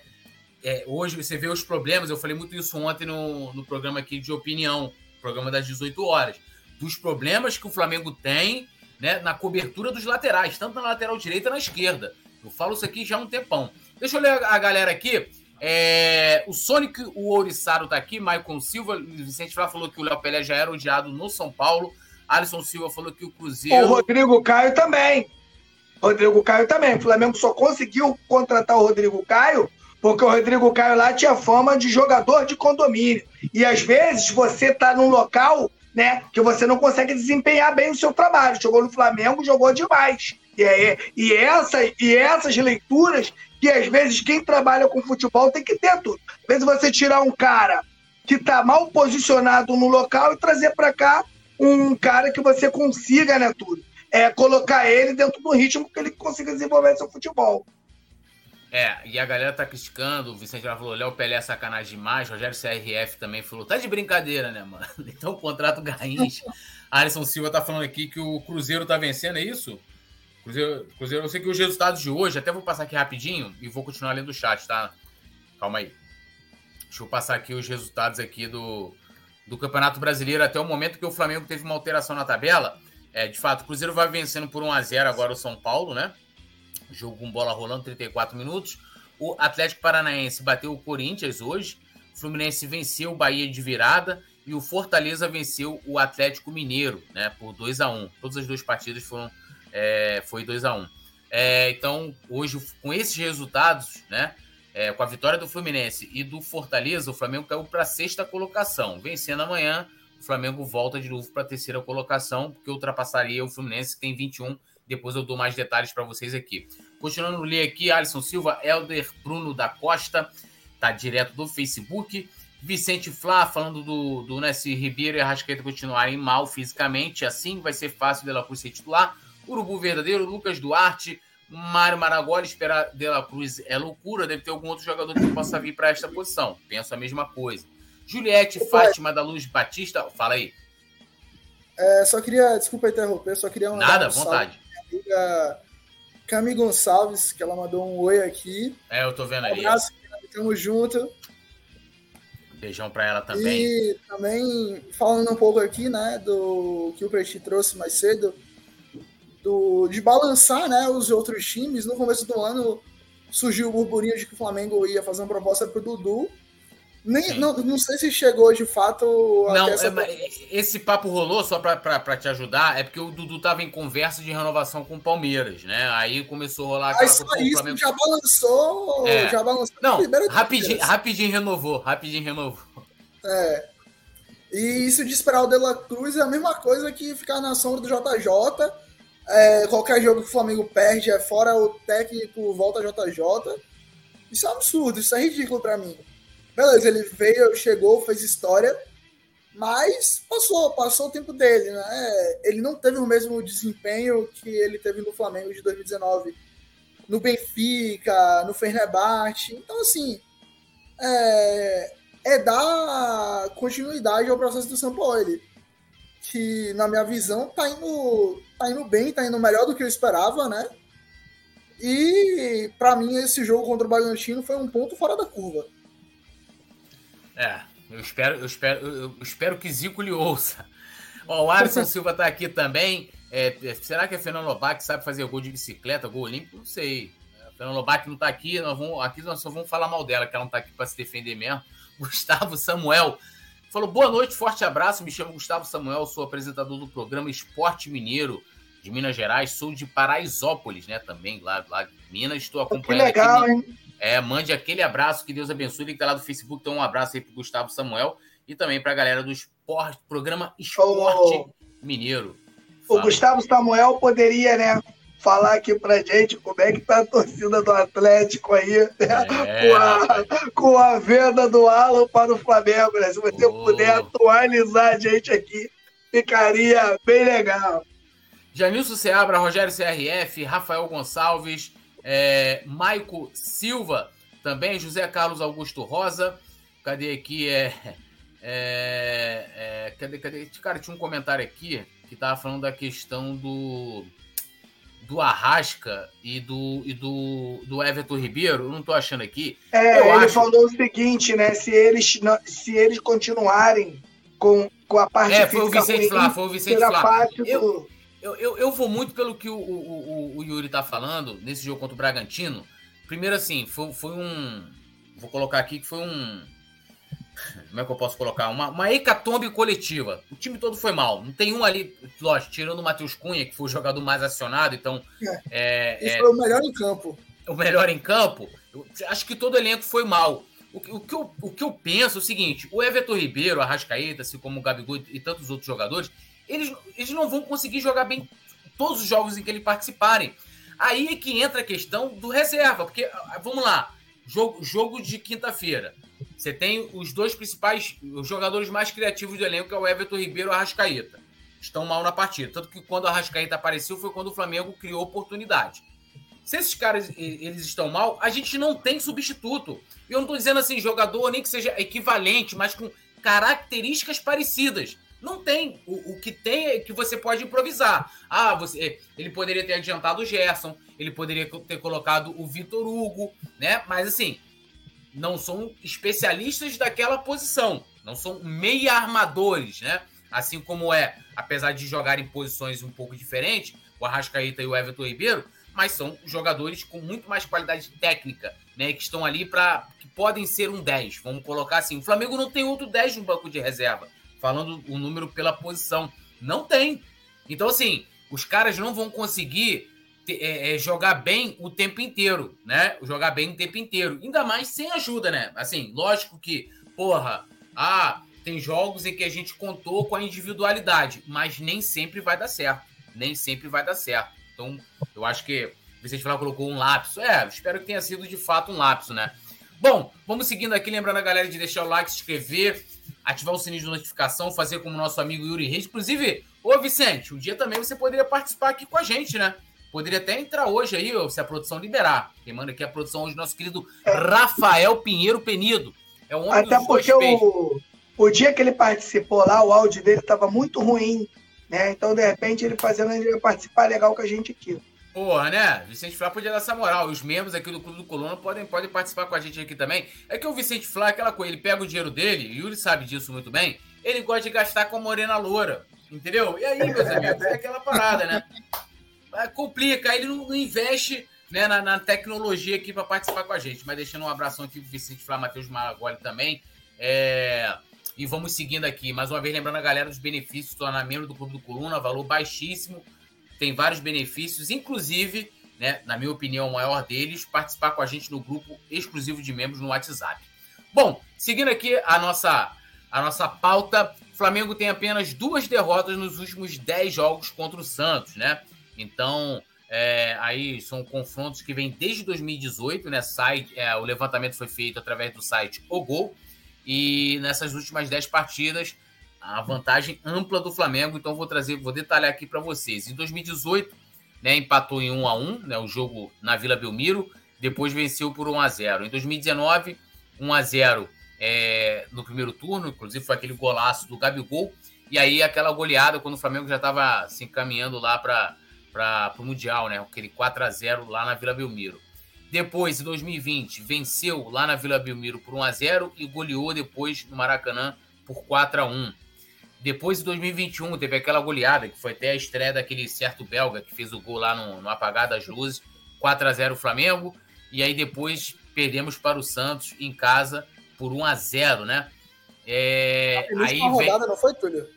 é, hoje você vê os problemas, eu falei muito isso ontem no, no programa aqui de opinião, programa das 18 horas, dos problemas que o Flamengo tem né, na cobertura dos laterais, tanto na lateral direita na esquerda. Eu falo isso aqui já há um tempão. Deixa eu ler a galera aqui. É, o Sonic, o Ouriçaro tá aqui, Maicon Silva, Vicente Flá falou que o Léo Pelé já era odiado no São Paulo. Alisson Silva falou que o Cruzeiro. O Rodrigo Caio também. Rodrigo Caio também. O Flamengo só conseguiu contratar o Rodrigo Caio porque o Rodrigo Caio lá tinha fama de jogador de condomínio. E às vezes você tá num local, né, que você não consegue desempenhar bem o seu trabalho. Jogou no Flamengo, jogou demais. E, é, e, essa, e essas leituras que às vezes quem trabalha com futebol tem que ter tudo. Às vezes você tirar um cara que tá mal posicionado no local e trazer para cá um cara que você consiga, né, tudo. É colocar ele dentro do ritmo que ele consiga desenvolver seu futebol. É, e a galera tá criticando, o Vicente já falou, Léo Pelé é sacanagem demais, Rogério CRF também falou, tá de brincadeira, né, mano? Então o contrato Garrincha. Alisson Silva tá falando aqui que o Cruzeiro tá vencendo, é isso? Cruzeiro, Cruzeiro, eu sei que os resultados de hoje, até vou passar aqui rapidinho e vou continuar lendo o chat, tá? Calma aí. Deixa eu passar aqui os resultados aqui do, do Campeonato Brasileiro até o momento que o Flamengo teve uma alteração na tabela. É, de fato, o Cruzeiro vai vencendo por 1 a 0 agora o São Paulo, né? Jogo com bola rolando, 34 minutos. O Atlético Paranaense bateu o Corinthians hoje. O Fluminense venceu o Bahia de virada e o Fortaleza venceu o Atlético Mineiro, né? Por 2 a 1 Todas as duas partidas foram é, foi 2 a 1 é, Então, hoje, com esses resultados, né? É, com a vitória do Fluminense e do Fortaleza, o Flamengo caiu para a sexta colocação. Vencendo amanhã, o Flamengo volta de novo para a terceira colocação, porque ultrapassaria o Fluminense, que tem 21. Depois eu dou mais detalhes para vocês aqui. Continuando a ler aqui, Alisson Silva, Helder Bruno da Costa, tá direto do Facebook. Vicente Flá falando do, do Nessi Ribeiro e Arrascaeta continuarem mal fisicamente, assim vai ser fácil dela por ser titular. Urubu Verdadeiro, Lucas Duarte, Mário Maragoli, esperar De La Cruz é loucura, deve ter algum outro jogador que possa vir para esta posição. Penso a mesma coisa. Juliette Fátima da Luz Batista, fala aí. É, só queria, desculpa interromper, só queria mandar Nada, um vontade. Amiga Cami Gonçalves, que ela mandou um oi aqui. É, eu tô vendo. Um abraço, tamo junto. Beijão para ela também. E também falando um pouco aqui, né, do que o Presti trouxe mais cedo, do, de balançar né, os outros times. No começo do ano surgiu o burburinho de que o Flamengo ia fazer uma proposta para o Dudu. Nem, não, não sei se chegou de fato. Não, é, esse papo rolou só para te ajudar, é porque o Dudu tava em conversa de renovação com o Palmeiras, né? Aí começou a rolar aquela Mas só isso, Flamengo... já balançou, é. já balançou. Não, rapidinho, rapidinho renovou, rapidinho renovou. É. E isso de esperar o De La Cruz é a mesma coisa que ficar na sombra do JJ. É, qualquer jogo que o Flamengo perde é fora o técnico volta JJ. Isso é absurdo, isso é ridículo para mim. Beleza, ele veio, chegou, fez história, mas passou, passou o tempo dele, né? Ele não teve o mesmo desempenho que ele teve no Flamengo de 2019, no Benfica, no Fenerbahçe. Então, assim, é, é dar continuidade ao processo do São Paulo, que, na minha visão, tá indo, tá indo bem, tá indo melhor do que eu esperava, né? E, para mim, esse jogo contra o Bragantino foi um ponto fora da curva. É, eu espero, eu espero, eu espero que Zico lhe ouça. Ó, o Alisson Silva tá aqui também. É, é, será que a Fernando Lobac sabe fazer gol de bicicleta, gol olímpico? Não sei. A Fernando Lobac não tá aqui, nós vamos, aqui nós só vamos falar mal dela, que ela não tá aqui para se defender mesmo. Gustavo Samuel falou: boa noite, forte abraço. Me chamo Gustavo Samuel, sou apresentador do programa Esporte Mineiro de Minas Gerais, sou de Paraisópolis, né? Também, lá, lá de Minas. Estou acompanhando. Que legal, aqui, hein? É, mande aquele abraço, que Deus abençoe. Ele que tá lá do Facebook, então um abraço aí pro Gustavo Samuel e também pra galera do esporte, programa Esporte oh, Mineiro. Fala. O Gustavo Samuel poderia, né, falar aqui pra gente como é que tá a torcida do Atlético aí, né? É, com, a, com a venda do Alan para o Flamengo, né? Se você oh. puder atualizar a gente aqui, ficaria bem legal. Janilson Seabra, Rogério CRF, Rafael Gonçalves, é, Maico Silva, também José Carlos Augusto Rosa. Cadê aqui? É, é, é, cadê, cadê? Cara, tinha um comentário aqui que tava falando da questão do do Arrasca e do, e do, do Everton Ribeiro, eu não tô achando aqui. É, eu ele acho... falou o seguinte, né? Se eles, se eles continuarem com, com a parte É, foi o Vicente Flá, foi o Vicente Flá. Eu, do... Eu, eu, eu vou muito pelo que o, o, o, Yuri tá falando nesse jogo contra o Bragantino. Primeiro, assim, foi, foi um. Vou colocar aqui que foi um. Como é que eu posso colocar? Uma, uma hecatombe coletiva. O time todo foi mal. Não tem um ali, lógico, tirando o Matheus Cunha, que foi o jogador mais acionado, então. É, é, é, foi o melhor em campo. O melhor em campo. Eu acho que todo elenco foi mal. O, o, que eu, o que eu penso é o seguinte: o Everton Ribeiro, a Rascaeta, assim como o Gabigol e tantos outros jogadores, eles, eles não vão conseguir jogar bem todos os jogos em que eles participarem. Aí é que entra a questão do reserva, porque, ah, vamos lá, jogo, jogo de quinta-feira. Você tem os dois principais, os jogadores mais criativos do elenco, que é o Everton Ribeiro e o Arrascaeta. Estão mal na partida. Tanto que quando o Arrascaeta apareceu foi quando o Flamengo criou oportunidade. Se esses caras eles estão mal, a gente não tem substituto. Eu não estou dizendo assim, jogador nem que seja equivalente, mas com características parecidas. Não tem. O, o que tem é que você pode improvisar. Ah, você, ele poderia ter adiantado o Gerson, ele poderia ter colocado o Vitor Hugo, né? Mas assim, não são especialistas daquela posição. Não são meia armadores, né? Assim como é, apesar de jogar em posições um pouco diferentes, o Arrascaeta e o Everton Ribeiro, mas são jogadores com muito mais qualidade técnica, né? Que estão ali para. que podem ser um 10. Vamos colocar assim. O Flamengo não tem outro 10 no banco de reserva falando o número pela posição. Não tem. Então, assim, os caras não vão conseguir é, é, jogar bem o tempo inteiro, né? Jogar bem o tempo inteiro. Ainda mais sem ajuda, né? Assim, lógico que, porra, ah, tem jogos em que a gente contou com a individualidade, mas nem sempre vai dar certo. Nem sempre vai dar certo. Então, eu acho que o Vicente Flávio colocou um lapso. É, espero que tenha sido de fato um lapso, né? Bom, vamos seguindo aqui, lembrando a galera de deixar o like, se inscrever, ativar o sininho de notificação, fazer como nosso amigo Yuri Reis. Inclusive, ô Vicente, um dia também você poderia participar aqui com a gente, né? Poderia até entrar hoje aí, se a produção liberar. Quem manda aqui a produção hoje, nosso querido Rafael Pinheiro Penido. É um homem Até porque o, o dia que ele participou lá, o áudio dele estava muito ruim, né? Então, de repente, ele fazendo ele participar legal com a gente aqui. Porra, né? Vicente Flá podia dar essa moral. Os membros aqui do Clube do Coluna podem, podem participar com a gente aqui também. É que o Vicente Flá, aquela coisa, ele pega o dinheiro dele, e Yuri sabe disso muito bem, ele gosta de gastar com a morena loura. Entendeu? E aí, meus amigos, é aquela parada, né? Complica, ele não, investe né, na, na tecnologia aqui para participar com a gente. Mas deixando um abração aqui pro Vicente Flá, Matheus Maragoli também. É, e vamos seguindo aqui. Mais uma vez, lembrando a galera dos benefícios, tornar membro do Clube do Coluna, valor baixíssimo, tem vários benefícios, inclusive, né, na minha opinião, o maior deles, participar com a gente no grupo exclusivo de membros no WhatsApp. Bom, seguindo aqui a nossa, a nossa pauta, Flamengo tem apenas duas derrotas nos últimos 10 jogos contra o Santos, né? Então, é, aí são confrontos que vêm desde 2018, né? Site, é, o levantamento foi feito através do site O Gol. E nessas últimas 10 partidas, a vantagem ampla do Flamengo. Então, vou trazer, vou detalhar aqui para vocês. Em 2018, né, empatou em 1 a 1 né, o jogo na Vila Belmiro. Depois venceu por 1 a 0 Em 2019, 1 a 0 é, no primeiro turno, inclusive foi aquele golaço do Gabigol. E aí aquela goleada quando o Flamengo já estava se encaminhando lá para o Mundial, né? Aquele 4 a 0 lá na Vila Belmiro. Depois, em 2020, venceu lá na Vila Belmiro por 1 a 0 e goleou depois no Maracanã por 4 a 1. Depois, em 2021, teve aquela goleada, que foi até a estreia daquele certo belga que fez o gol lá no, no apagar das luzes, 4 a 0 Flamengo. E aí depois perdemos para o Santos em casa por 1 a 0 né? É, a aí rodada vem... não foi, Túlio?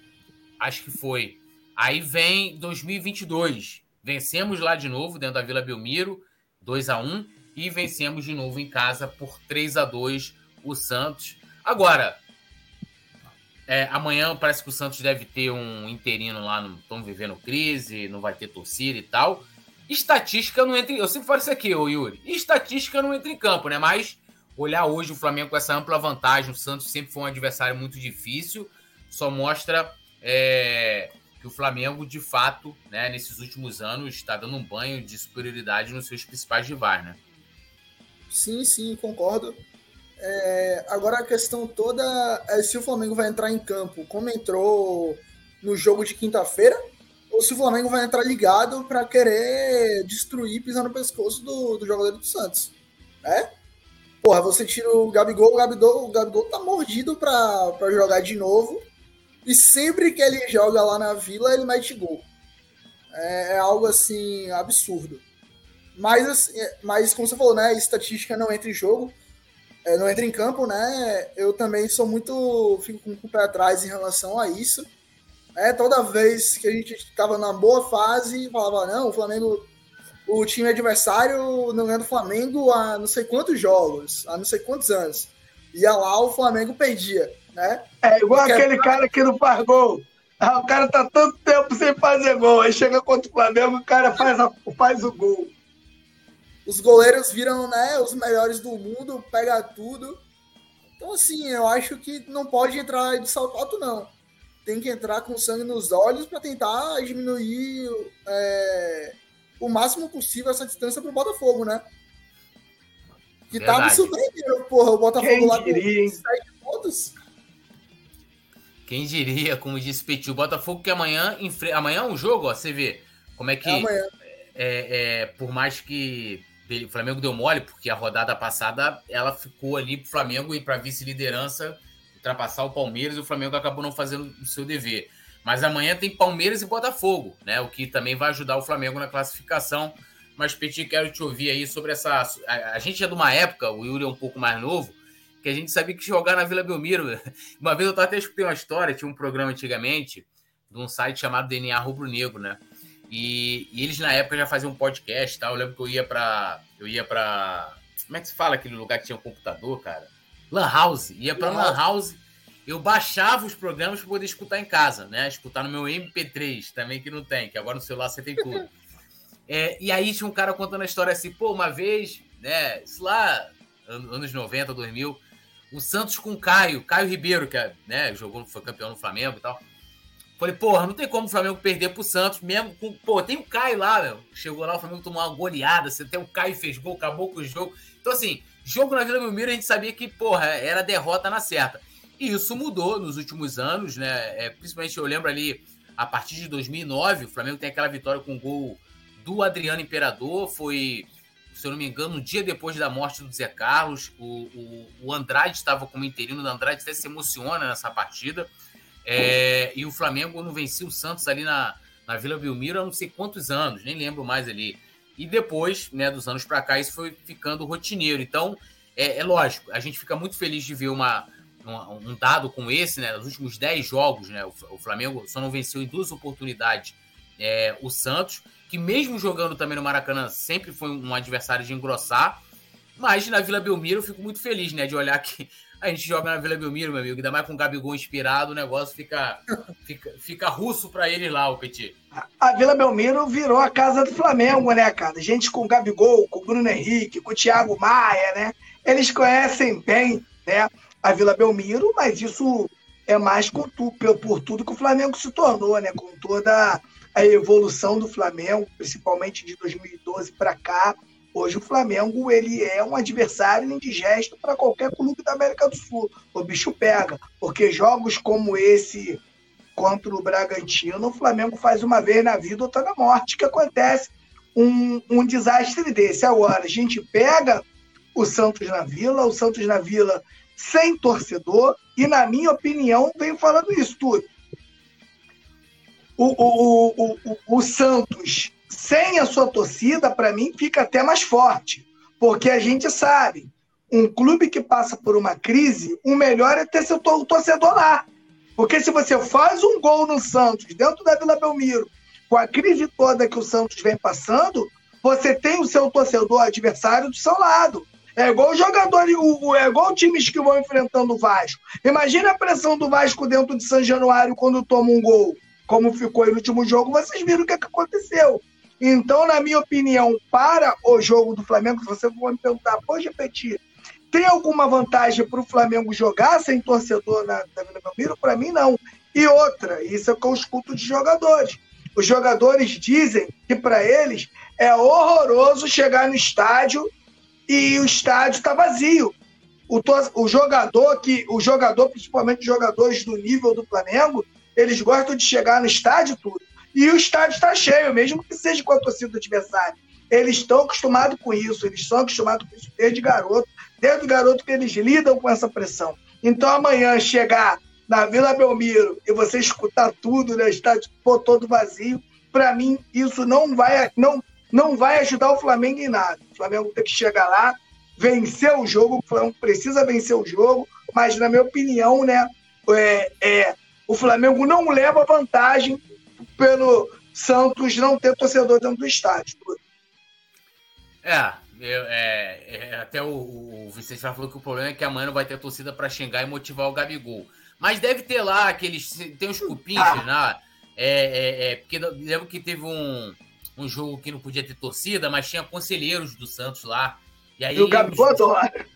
Acho que foi. Aí vem 2022. Vencemos lá de novo, dentro da Vila Belmiro, 2 a 1 e vencemos de novo em casa por 3 a 2 o Santos. Agora, é, amanhã parece que o Santos deve ter um interino lá, estão vivendo crise, não vai ter torcida e tal. Estatística não entra. Eu sempre falo isso aqui, ô Yuri. Estatística não entra em campo, né? Mas olhar hoje o Flamengo com essa ampla vantagem, o Santos sempre foi um adversário muito difícil, só mostra é, que o Flamengo, de fato, né, nesses últimos anos, está dando um banho de superioridade nos seus principais rivais, né? Sim, sim, concordo. É, agora a questão toda é se o Flamengo vai entrar em campo como entrou no jogo de quinta-feira, ou se o Flamengo vai entrar ligado para querer destruir, pisar no pescoço do, do jogador do Santos. É? Porra, você tira o Gabigol, o Gabigol, o Gabigol tá mordido pra, pra jogar de novo. E sempre que ele joga lá na vila, ele mete gol. É, é algo assim absurdo. Mas, assim, é, mas, como você falou, né? Estatística não entra em jogo, é, não entra em campo, né? Eu também sou muito. fico com o pé atrás em relação a isso. É, toda vez que a gente estava na boa fase, falava, não, o Flamengo, o time adversário não ganha do Flamengo há não sei quantos jogos, há não sei quantos anos. Ia lá, o Flamengo perdia, né? É igual Porque aquele é... cara que não faz gol. Ah, o cara tá tanto tempo sem fazer gol. Aí chega contra o Flamengo, o cara faz, a, faz o gol os goleiros viram né, os melhores do mundo, pega tudo. Então, assim, eu acho que não pode entrar de salto alto, não. Tem que entrar com sangue nos olhos para tentar diminuir é, o máximo possível essa distância pro Botafogo, né? Que Verdade. tá me surpreendendo, porra, o Botafogo Quem lá diria, com 7 pontos. Quem diria, como disse Petit, o Botafogo que amanhã, enfre... amanhã é um jogo, ó, você vê como é que. É é, é, por mais que o Flamengo deu mole, porque a rodada passada ela ficou ali para o Flamengo e para vice-liderança ultrapassar o Palmeiras e o Flamengo acabou não fazendo o seu dever. Mas amanhã tem Palmeiras e Botafogo, né? O que também vai ajudar o Flamengo na classificação. Mas, Petit, quero te ouvir aí sobre essa. A, a gente é de uma época, o Yuri é um pouco mais novo, que a gente sabia que jogar na Vila Belmiro. Uma vez eu até escutei uma história, tinha um programa antigamente, de um site chamado DNA Rubro Negro, né? E, e, eles na época já faziam um podcast, tá? Eu lembro que eu ia para eu ia para como é que se fala aquele lugar que tinha um computador, cara? Lan House. Ia para Lan House. Eu baixava os programas para poder escutar em casa, né? Escutar no meu MP3 também que não tem, que agora no celular você tem tudo. É, e aí tinha um cara contando a história assim, pô, uma vez, né? Isso lá, anos 90, 2000, o Santos com o Caio, Caio Ribeiro, que é, né, jogou, foi campeão no Flamengo e tal. Falei, porra, não tem como o Flamengo perder pro Santos, mesmo com. Pô, tem o Caio lá, meu. Chegou lá, o Flamengo tomou uma goleada. Você tem o Caio fez gol, acabou com o jogo. Então, assim, jogo na Vila Belmiro, a gente sabia que, porra, era derrota na certa. E isso mudou nos últimos anos, né? É, principalmente eu lembro ali, a partir de 2009, o Flamengo tem aquela vitória com o gol do Adriano Imperador. Foi, se eu não me engano, um dia depois da morte do Zé Carlos. O, o, o Andrade estava como interino, o Andrade até se emociona nessa partida. É, e o Flamengo não vencia o Santos ali na, na Vila Belmiro há não sei quantos anos, nem lembro mais ali. E depois, né, dos anos para cá, isso foi ficando rotineiro. Então, é, é, lógico, a gente fica muito feliz de ver uma, um, um dado como esse, né? Nos últimos 10 jogos, né? O, o Flamengo só não venceu em duas oportunidades é, o Santos, que mesmo jogando também no Maracanã, sempre foi um adversário de engrossar. Mas na Vila Belmiro eu fico muito feliz, né? De olhar que a gente joga na Vila Belmiro, meu amigo, ainda mais com o Gabigol inspirado, o negócio fica, fica, fica russo para ele lá, o Petit. A Vila Belmiro virou a casa do Flamengo, né, cara? Gente com o Gabigol, com o Bruno Henrique, com o Thiago Maia, né? Eles conhecem bem, né, a Vila Belmiro, mas isso é mais por, por tudo que o Flamengo se tornou, né? Com toda a evolução do Flamengo, principalmente de 2012 para cá, Hoje o Flamengo ele é um adversário indigesto para qualquer clube da América do Sul. O bicho pega, porque jogos como esse contra o Bragantino, o Flamengo faz uma vez na vida, outra na morte, que acontece um, um desastre desse. Agora, a gente pega o Santos na Vila, o Santos na Vila sem torcedor, e na minha opinião, venho falando isso tudo. O, o, o, o, o Santos sem a sua torcida, para mim, fica até mais forte. Porque a gente sabe, um clube que passa por uma crise, o melhor é ter seu torcedor lá. Porque se você faz um gol no Santos, dentro da Vila Belmiro, com a crise toda que o Santos vem passando, você tem o seu torcedor adversário do seu lado. É igual o jogador, é igual times que vão enfrentando o Vasco. Imagina a pressão do Vasco dentro de São Januário quando toma um gol. Como ficou aí no último jogo, vocês viram o que, é que aconteceu. Então, na minha opinião, para o jogo do Flamengo, você for me perguntar, pode repetir, tem alguma vantagem para o Flamengo jogar sem torcedor na, na Vila Belmiro? Para mim, não. E outra, isso é que eu escuto de jogadores. Os jogadores dizem que para eles é horroroso chegar no estádio e o estádio está vazio. O, o jogador que o jogador, principalmente jogadores do nível do Flamengo, eles gostam de chegar no estádio tudo e o estádio está cheio, mesmo que seja com a torcida do adversário. Eles estão acostumados com isso, eles estão acostumados com isso desde garoto, desde garoto que eles lidam com essa pressão. Então amanhã chegar na Vila Belmiro e você escutar tudo, né, estádio todo vazio, para mim isso não vai, não, não vai ajudar o Flamengo em nada. O Flamengo tem que chegar lá, vencer o jogo, o Flamengo precisa vencer o jogo, mas na minha opinião, né, é, é, o Flamengo não leva vantagem pelo Santos não ter torcedor dentro do estádio. É, eu, é, é, até o, o Vicente já falou que o problema é que amanhã não vai ter torcida para xingar e motivar o Gabigol. Mas deve ter lá aqueles. Tem uns cupins ah. né? É, é, é, porque lembro que teve um, um jogo que não podia ter torcida, mas tinha conselheiros do Santos lá. E aí. E o Gabigol adora.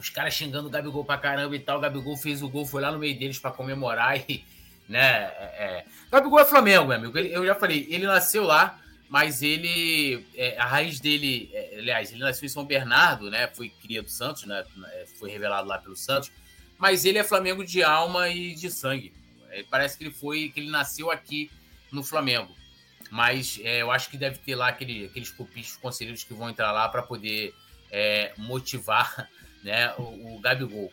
Os caras xingando o Gabigol pra caramba e tal. O Gabigol fez o gol, foi lá no meio deles para comemorar e né? É, é. Gabigol é Flamengo, meu amigo. eu já falei, ele nasceu lá, mas ele. É, a raiz dele. É, aliás, ele nasceu em São Bernardo, né? Foi cria do Santos, né? É, foi revelado lá pelo Santos. Mas ele é Flamengo de alma e de sangue. É, parece que ele foi. que ele nasceu aqui no Flamengo. Mas eu acho que deve ter lá aquele, aqueles pupichos conselheiros que vão entrar lá para poder motivar né, o, o Gabigol.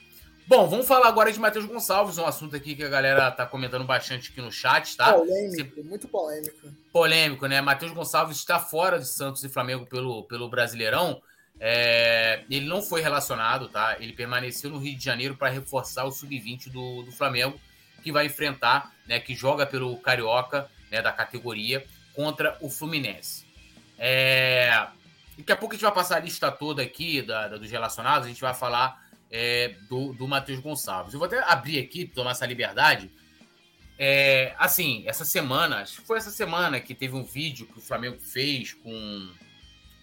Bom, vamos falar agora de Matheus Gonçalves, um assunto aqui que a galera tá comentando bastante aqui no chat, tá? Polêmico, Se... muito polêmico. Polêmico, né? Matheus Gonçalves está fora de Santos e Flamengo pelo, pelo Brasileirão. É... Ele não foi relacionado, tá? Ele permaneceu no Rio de Janeiro para reforçar o sub-20 do, do Flamengo, que vai enfrentar, né? Que joga pelo Carioca, né? Da categoria, contra o Fluminense. É... Daqui a pouco a gente vai passar a lista toda aqui da, da dos relacionados, a gente vai falar é, do, do Matheus Gonçalves. Eu vou até abrir aqui, tomar essa liberdade. É, assim, essa semana, acho que foi essa semana que teve um vídeo que o Flamengo fez com,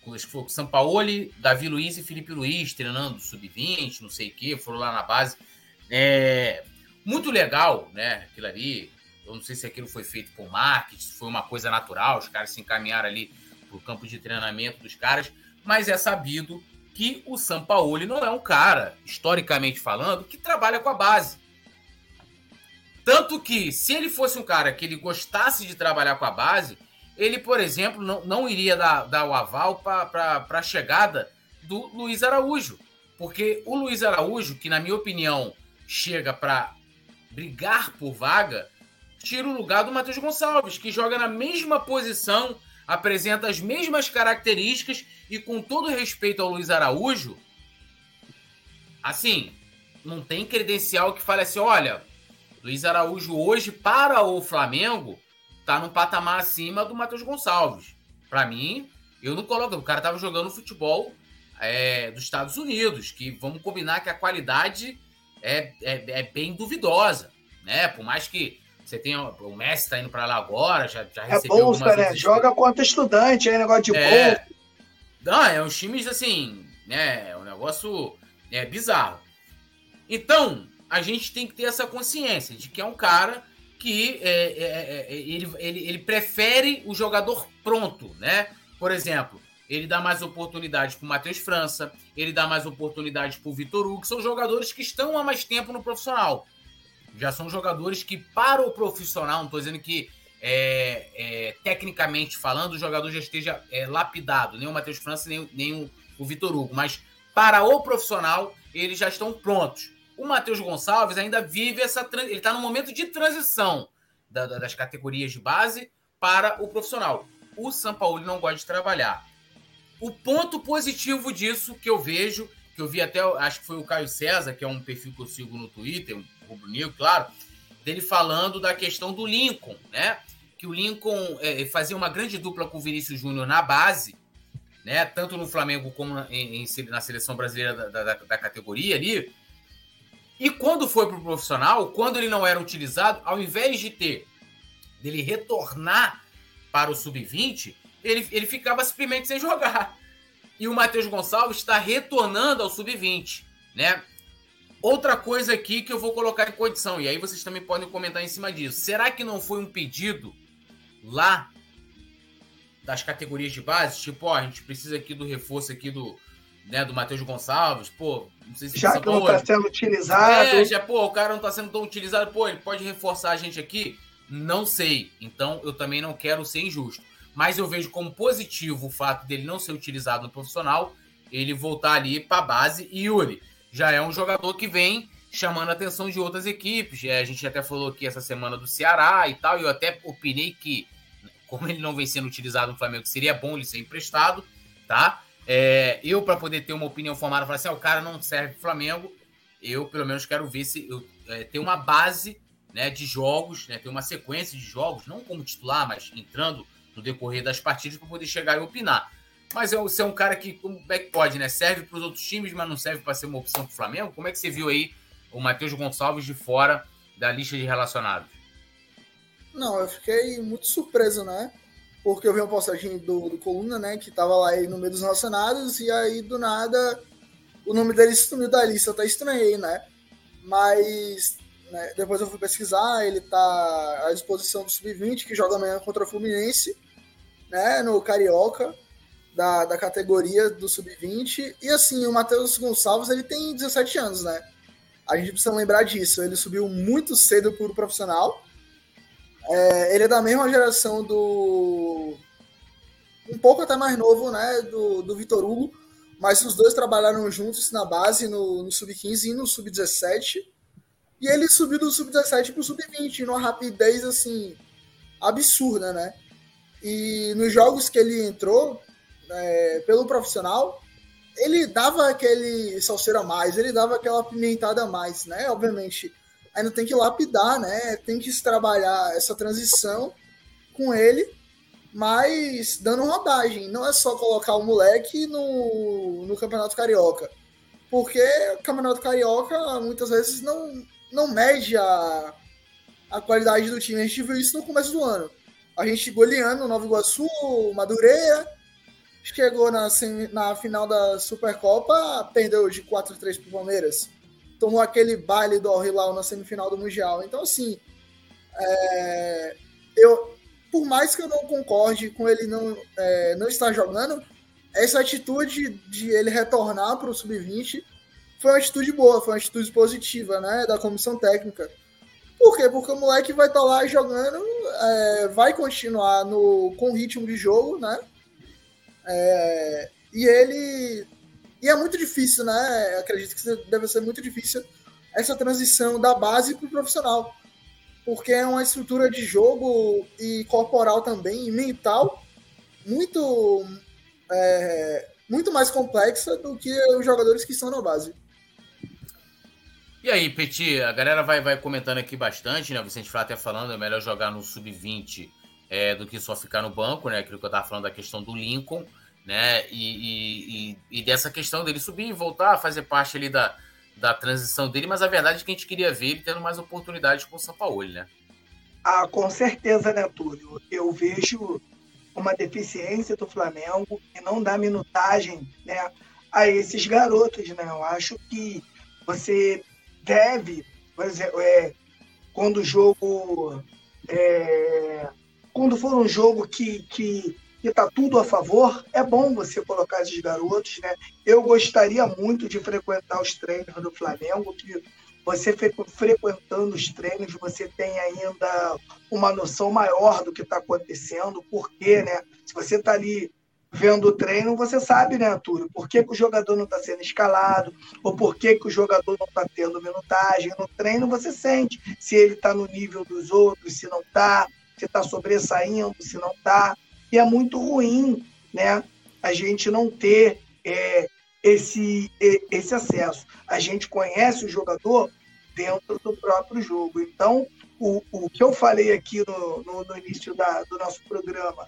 com acho que foi o Sampaoli, Davi Luiz e Felipe Luiz treinando sub-20, não sei o que, foram lá na base. É, muito legal, né? Aquilo ali. Eu não sei se aquilo foi feito por marketing, se foi uma coisa natural, os caras se encaminharam ali para o campo de treinamento dos caras, mas é sabido que o Sampaoli não é um cara, historicamente falando, que trabalha com a base. Tanto que, se ele fosse um cara que ele gostasse de trabalhar com a base, ele, por exemplo, não, não iria dar, dar o aval para a chegada do Luiz Araújo. Porque o Luiz Araújo, que na minha opinião chega para brigar por vaga, tira o lugar do Matheus Gonçalves, que joga na mesma posição apresenta as mesmas características e com todo respeito ao Luiz Araújo, assim, não tem credencial que fale assim: olha, Luiz Araújo hoje, para o Flamengo, tá num patamar acima do Matheus Gonçalves. Para mim, eu não coloco. O cara tava jogando futebol é, dos Estados Unidos, que vamos combinar que a qualidade é, é, é bem duvidosa, né? Por mais que você tenha. O Messi tá indo para lá agora, já, já é recebeu. É bolsa, né? Joga contra estudante, aí negócio de é... bolsa. Não, é uns times assim, né? É um negócio é bizarro. Então, a gente tem que ter essa consciência de que é um cara que é, é, é, é ele, ele, ele prefere o jogador pronto, né? Por exemplo, ele dá mais oportunidades para o Matheus França, ele dá mais oportunidades para o Vitor Hugo, que são jogadores que estão há mais tempo no profissional. Já são jogadores que, para o profissional, não estou dizendo que é, é, tecnicamente falando, o jogador já esteja é, lapidado, nem o Matheus França, nem, nem o, o Vitor Hugo, mas para o profissional, eles já estão prontos. O Matheus Gonçalves ainda vive essa. Ele está no momento de transição da, da, das categorias de base para o profissional. O São Paulo não gosta de trabalhar. O ponto positivo disso que eu vejo, que eu vi até, acho que foi o Caio César, que é um perfil que eu sigo no Twitter, rubro-negro, claro, dele falando da questão do Lincoln, né? Que o Lincoln é, fazia uma grande dupla com o Vinícius Júnior na base, né? Tanto no Flamengo como na, em, na seleção brasileira da, da, da categoria ali. E quando foi para o profissional, quando ele não era utilizado, ao invés de ter dele retornar para o sub-20, ele, ele ficava simplesmente sem jogar. E o Matheus Gonçalves está retornando ao sub-20, né? Outra coisa aqui que eu vou colocar em condição, e aí vocês também podem comentar em cima disso. Será que não foi um pedido lá das categorias de base? Tipo, ó, a gente precisa aqui do reforço aqui do, né, do Matheus Gonçalves, pô, não sei se já que não está sendo utilizado. É, já, pô, o cara não está sendo tão utilizado, pô, ele pode reforçar a gente aqui? Não sei. Então eu também não quero ser injusto mas eu vejo como positivo o fato dele não ser utilizado no profissional, ele voltar ali para a base. E Yuri já é um jogador que vem chamando a atenção de outras equipes. É, a gente até falou aqui essa semana do Ceará e tal, e eu até opinei que, como ele não vem sendo utilizado no Flamengo, seria bom ele ser emprestado, tá? É, eu, para poder ter uma opinião formada, falar assim: ah, o cara não serve pro Flamengo, eu pelo menos quero ver se eu, é, ter uma base né, de jogos, né, ter uma sequência de jogos, não como titular, mas entrando no decorrer das partidas para poder chegar e opinar. Mas você é um cara que, como é que pode, né? Serve para os outros times, mas não serve para ser uma opção para o Flamengo? Como é que você viu aí o Matheus Gonçalves de fora da lista de relacionados? Não, eu fiquei muito surpreso, né? Porque eu vi uma postagem do, do Coluna, né? Que tava lá aí no meio dos relacionados, e aí do nada o nome dele sumiu da lista. Até estranhei, né? Mas né, depois eu fui pesquisar, ele tá à disposição do Sub-20, que joga amanhã contra o Fluminense né, no Carioca, da, da categoria do Sub-20. E assim, o Matheus Gonçalves, ele tem 17 anos, né? A gente precisa lembrar disso. Ele subiu muito cedo para o profissional. É, ele é da mesma geração do. Um pouco até mais novo, né? Do, do Vitor Hugo. Mas os dois trabalharam juntos na base, no, no Sub-15 e no Sub-17. E ele subiu do Sub-17 para o Sub-20, numa rapidez assim absurda, né? E nos jogos que ele entrou é, pelo profissional, ele dava aquele salseiro a mais, ele dava aquela pimentada a mais, né? Obviamente, ainda tem que lapidar, né? Tem que trabalhar essa transição com ele, mas dando rodagem. Não é só colocar o moleque no, no Campeonato Carioca. Porque o Campeonato Carioca muitas vezes não, não mede a, a qualidade do time. A gente viu isso no começo do ano. A gente goleando Nova Iguaçu, Madureira, chegou na, na final da Supercopa, perdeu de 4 a 3 pro Palmeiras. Tomou aquele baile do Al Hilal na semifinal do Mundial. Então, assim, é, eu, por mais que eu não concorde com ele não, é, não estar jogando, essa atitude de ele retornar para o Sub-20 foi uma atitude boa, foi uma atitude positiva, né, da comissão técnica. Por quê? Porque o moleque vai estar tá lá jogando, é, vai continuar no, com ritmo de jogo, né? É, e ele. E é muito difícil, né? Acredito que deve ser muito difícil essa transição da base para o profissional. Porque é uma estrutura de jogo e corporal também, e mental, muito, é, muito mais complexa do que os jogadores que estão na base. E aí, Petit, a galera vai, vai comentando aqui bastante, né? O Vicente Flá até falando, é melhor jogar no sub-20 é, do que só ficar no banco, né? Aquilo que eu tava falando da questão do Lincoln, né? E, e, e, dessa questão dele subir e voltar a fazer parte ali da, da transição dele, mas a verdade é que a gente queria ver ele tendo mais oportunidades com o São Paulo, né? Ah, com certeza, né, Túlio? Eu vejo uma deficiência do Flamengo e não dá minutagem né, a esses garotos, né? Eu acho que você deve, por exemplo, é, quando o jogo é, quando for um jogo que, que que está tudo a favor, é bom você colocar esses garotos, né? Eu gostaria muito de frequentar os treinos do Flamengo, que você frequentando os treinos, você tem ainda uma noção maior do que está acontecendo, porque, né? Se você está ali vendo o treino, você sabe, né, Arthur, por que, que o jogador não está sendo escalado, ou por que, que o jogador não está tendo minutagem. No treino você sente se ele está no nível dos outros, se não está, se está sobressaindo, se não está. E é muito ruim né, a gente não ter é, esse, esse acesso. A gente conhece o jogador dentro do próprio jogo. Então, o, o que eu falei aqui no, no, no início da, do nosso programa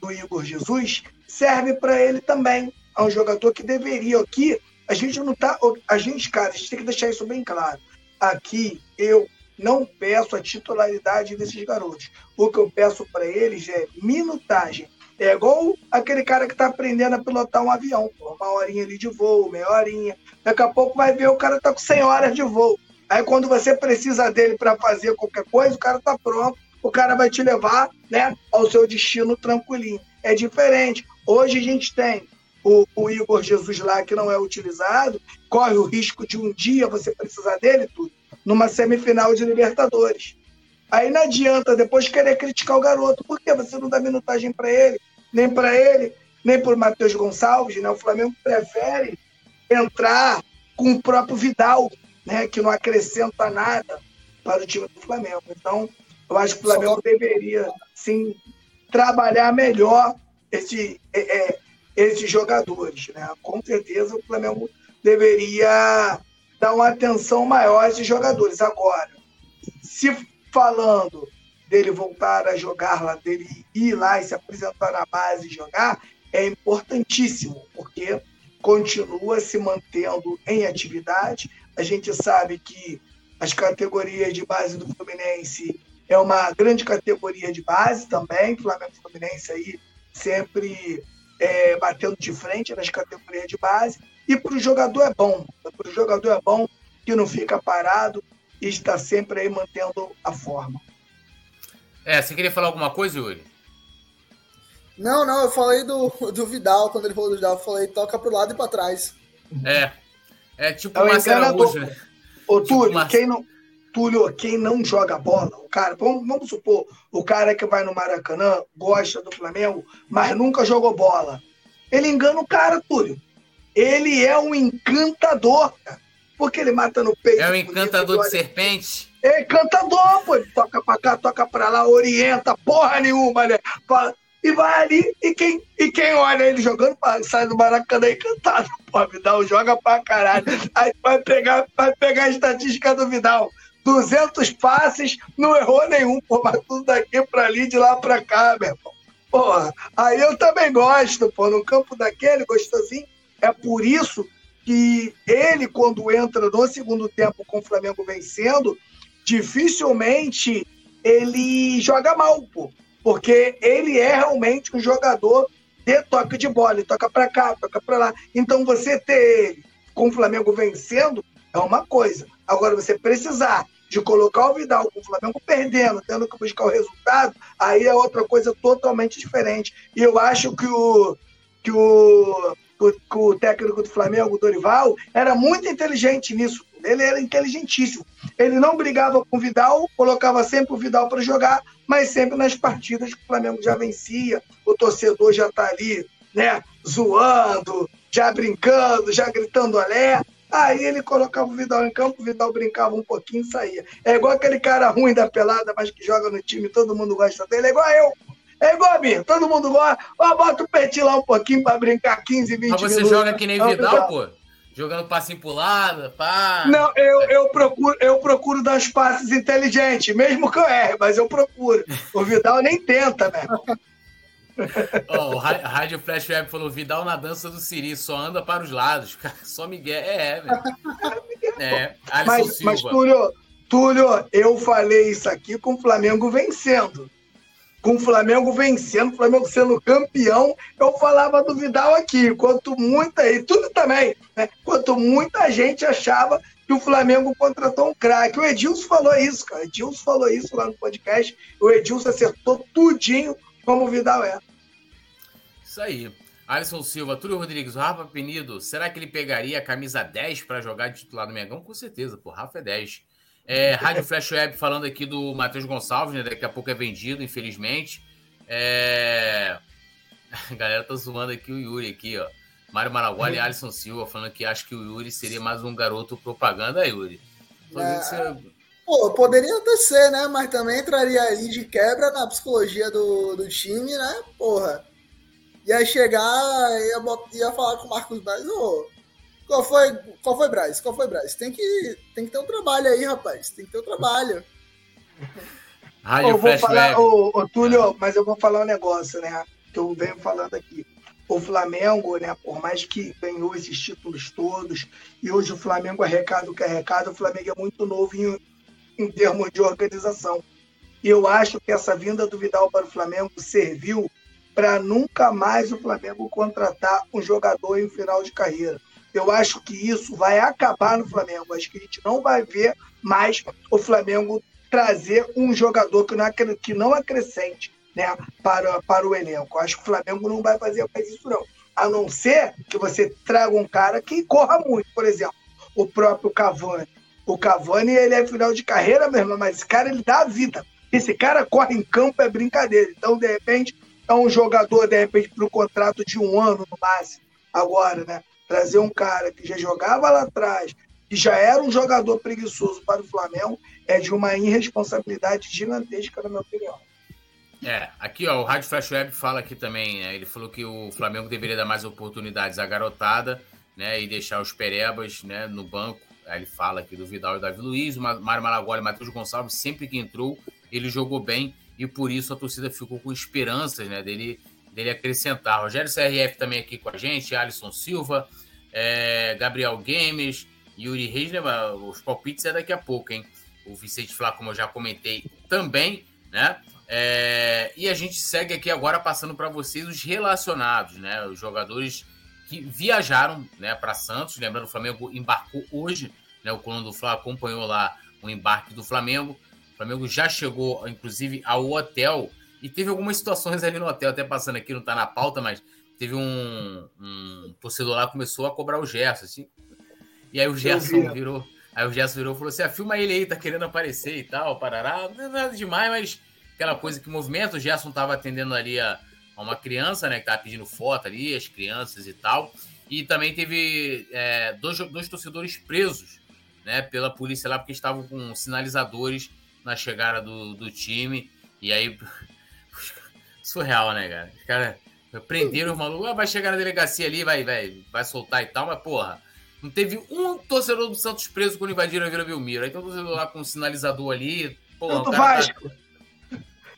do Igor Jesus serve para ele também. É um jogador que deveria aqui. A gente não tá. A gente, cara, a gente tem que deixar isso bem claro. Aqui, eu não peço a titularidade desses garotos. O que eu peço para eles é minutagem. É igual aquele cara que está aprendendo a pilotar um avião. Uma horinha ali de voo, meia horinha. Daqui a pouco vai ver o cara tá com 100 horas de voo. Aí quando você precisa dele para fazer qualquer coisa, o cara tá pronto. O cara vai te levar né, ao seu destino tranquilinho. É diferente. Hoje a gente tem o, o, Igor Jesus lá que não é utilizado, corre o risco de um dia você precisar dele tudo numa semifinal de Libertadores. Aí não adianta depois querer criticar o garoto, porque você não dá minutagem para ele, nem para ele, nem para o Matheus Gonçalves, né? O Flamengo prefere entrar com o próprio Vidal, né? Que não acrescenta nada para o time do Flamengo. Então, eu acho que o Flamengo deveria sim trabalhar melhor esse, é, é, esses jogadores, né? Com certeza o Flamengo deveria dar uma atenção maior a esses jogadores. Agora, se falando dele voltar a jogar lá, dele ir lá e se apresentar na base e jogar, é importantíssimo, porque continua se mantendo em atividade. A gente sabe que as categorias de base do Fluminense é uma grande categoria de base também, Flamengo Fluminense aí sempre é, batendo de frente nas categorias de base. E para o jogador é bom. Para o jogador é bom que não fica parado e está sempre aí mantendo a forma. É, você queria falar alguma coisa, Yuri? Não, não, eu falei do, do Vidal, quando ele falou do Vidal, eu falei toca para o lado e para trás. É. É tipo é o Marcelo Araújo, né? Ô, tipo Túlio, Mar... quem não. Túlio, quem não joga bola, o cara, vamos, vamos supor, o cara que vai no Maracanã, gosta do Flamengo, mas nunca jogou bola. Ele engana o cara, Túlio. Ele é um encantador, cara. Porque ele mata no peito. É um encantador de serpente? É encantador, pô. Ele toca pra cá, toca pra lá, orienta, porra nenhuma, né? E vai ali, e quem, e quem olha ele jogando, sai do Maracanã encantado. Pô, Vidal joga pra caralho. Aí vai pegar, vai pegar a estatística do Vidal. 200 passes, não errou nenhum, pô, mas tudo daqui pra ali, de lá pra cá, meu irmão. Porra, aí eu também gosto, pô, no campo daquele, gostosinho, é por isso que ele, quando entra no segundo tempo com o Flamengo vencendo, dificilmente ele joga mal, pô, porque ele é realmente um jogador de toque de bola, ele toca para cá, toca para lá. Então você ter ele com o Flamengo vencendo é uma coisa. Agora você precisar de colocar o Vidal com o Flamengo perdendo, tendo que buscar o resultado, aí é outra coisa totalmente diferente. E eu acho que o que o que o técnico do Flamengo, o Dorival, era muito inteligente nisso. Ele era inteligentíssimo. Ele não brigava com o Vidal, colocava sempre o Vidal para jogar, mas sempre nas partidas que o Flamengo já vencia, o torcedor já está ali, né, zoando, já brincando, já gritando alé. Aí ele colocava o Vidal em campo, o Vidal brincava um pouquinho e saía. É igual aquele cara ruim da pelada, mas que joga no time, todo mundo gosta dele, é igual eu. É igual a mim, todo mundo gosta. Ó, bota o Petit lá um pouquinho pra brincar 15, 20 minutos. Mas você minutos. joga que nem Vidal, pô. jogando passinho pro lado, pá. Não, eu, eu, procuro, eu procuro dar os passes inteligentes, mesmo que eu erre, mas eu procuro. O Vidal nem tenta, né? oh, o Rádio Flash Web falou: Vidal na dança do Siri, só anda para os lados. Só Miguel. É, é, velho. É, mas, Silva. mas, Túlio, Túlio, eu falei isso aqui com o Flamengo vencendo com o Flamengo vencendo, o Flamengo sendo campeão, eu falava do Vidal aqui, enquanto muita, e tudo também, né? Enquanto muita gente achava que o Flamengo contratou um craque. O Edilson falou isso, cara. O Edilson falou isso lá no podcast. O Edilson acertou tudinho como o Vidal é. Isso aí. Alisson Silva, Túlio Rodrigues, o Rafa Penido, será que ele pegaria a camisa 10 para jogar de titular no Mengão? Com certeza, pô, Rafa é 10. É, Rádio Flash Web falando aqui do Matheus Gonçalves, né? Daqui a pouco é vendido, infelizmente. É... A galera tá zoando aqui o Yuri aqui, ó. Mário Maraguá e Alisson Silva falando que acho que o Yuri seria mais um garoto propaganda, Yuri. É... Você... Pô, poderia até ser, né? Mas também entraria ali de quebra na psicologia do, do time, né? Porra. Ia chegar, ia, ia falar com o Marcos Braz, ô, qual foi, qual foi, Braz? Qual foi, Braz? Tem que, tem que ter um trabalho aí, rapaz. Tem que ter um trabalho. Rádio eu vou falar, ô, ô, Túlio, mas eu vou falar um negócio, né? Que eu venho falando aqui. O Flamengo, né, por mais que ganhou esses títulos todos, e hoje o Flamengo é recado que é recado, o Flamengo é muito novo em, em termos de organização. E eu acho que essa vinda do Vidal para o Flamengo serviu para nunca mais o Flamengo contratar um jogador em final de carreira. Eu acho que isso vai acabar no Flamengo. Acho que a gente não vai ver mais o Flamengo trazer um jogador que não, que não acrescente né, para, para o elenco. Acho que o Flamengo não vai fazer mais isso, não. A não ser que você traga um cara que corra muito. Por exemplo, o próprio Cavani. O Cavani, ele é final de carreira mesmo, mas esse cara, ele dá a vida. Esse cara corre em campo, é brincadeira. Então, de repente, é um jogador, de repente, para um contrato de um ano no máximo. Agora, né? Trazer um cara que já jogava lá atrás, que já era um jogador preguiçoso para o Flamengo, é de uma irresponsabilidade gigantesca, na minha opinião. É, aqui ó, o Rádio Flash Web fala aqui também, né, ele falou que o Flamengo deveria dar mais oportunidades à garotada, né, e deixar os perebas, né, no banco. Aí ele fala aqui do Vidal e Davi Luiz, o Mário Malagoli e Matheus Gonçalves, sempre que entrou, ele jogou bem e por isso a torcida ficou com esperanças, né, dele, dele acrescentar. Rogério CRF também aqui com a gente, Alisson Silva, é, Gabriel Games, Yuri Reis, né, os palpites é daqui a pouco, hein? O Vicente Flá, como eu já comentei, também, né? É, e a gente segue aqui agora passando para vocês os relacionados, né? Os jogadores que viajaram né, para Santos. Lembrando, o Flamengo embarcou hoje, né? O colono do Flá acompanhou lá o embarque do Flamengo. O Flamengo já chegou, inclusive, ao hotel e teve algumas situações ali no hotel, até passando aqui, não está na pauta, mas teve um, um torcedor lá que começou a cobrar o Gerson, assim. E aí o Gerson virou. Aí o Gerson virou e falou assim: ah, filma ele aí, tá querendo aparecer e tal, parará. Não é nada demais, mas aquela coisa que movimenta. O Gerson tava atendendo ali a, a uma criança, né? Que tava pedindo foto ali, as crianças e tal. E também teve é, dois, dois torcedores presos, né? Pela polícia lá, porque estavam com sinalizadores na chegada do, do time. E aí. Surreal, né, cara? Os caras Prenderam o maluco, ah, vai chegar na delegacia ali, vai, vai, vai soltar e tal, mas porra, não teve um torcedor do Santos preso quando invadiram a Vila Belmiro. Aí tem um torcedor lá com um sinalizador ali. Porra, do tá Vasco. Tá...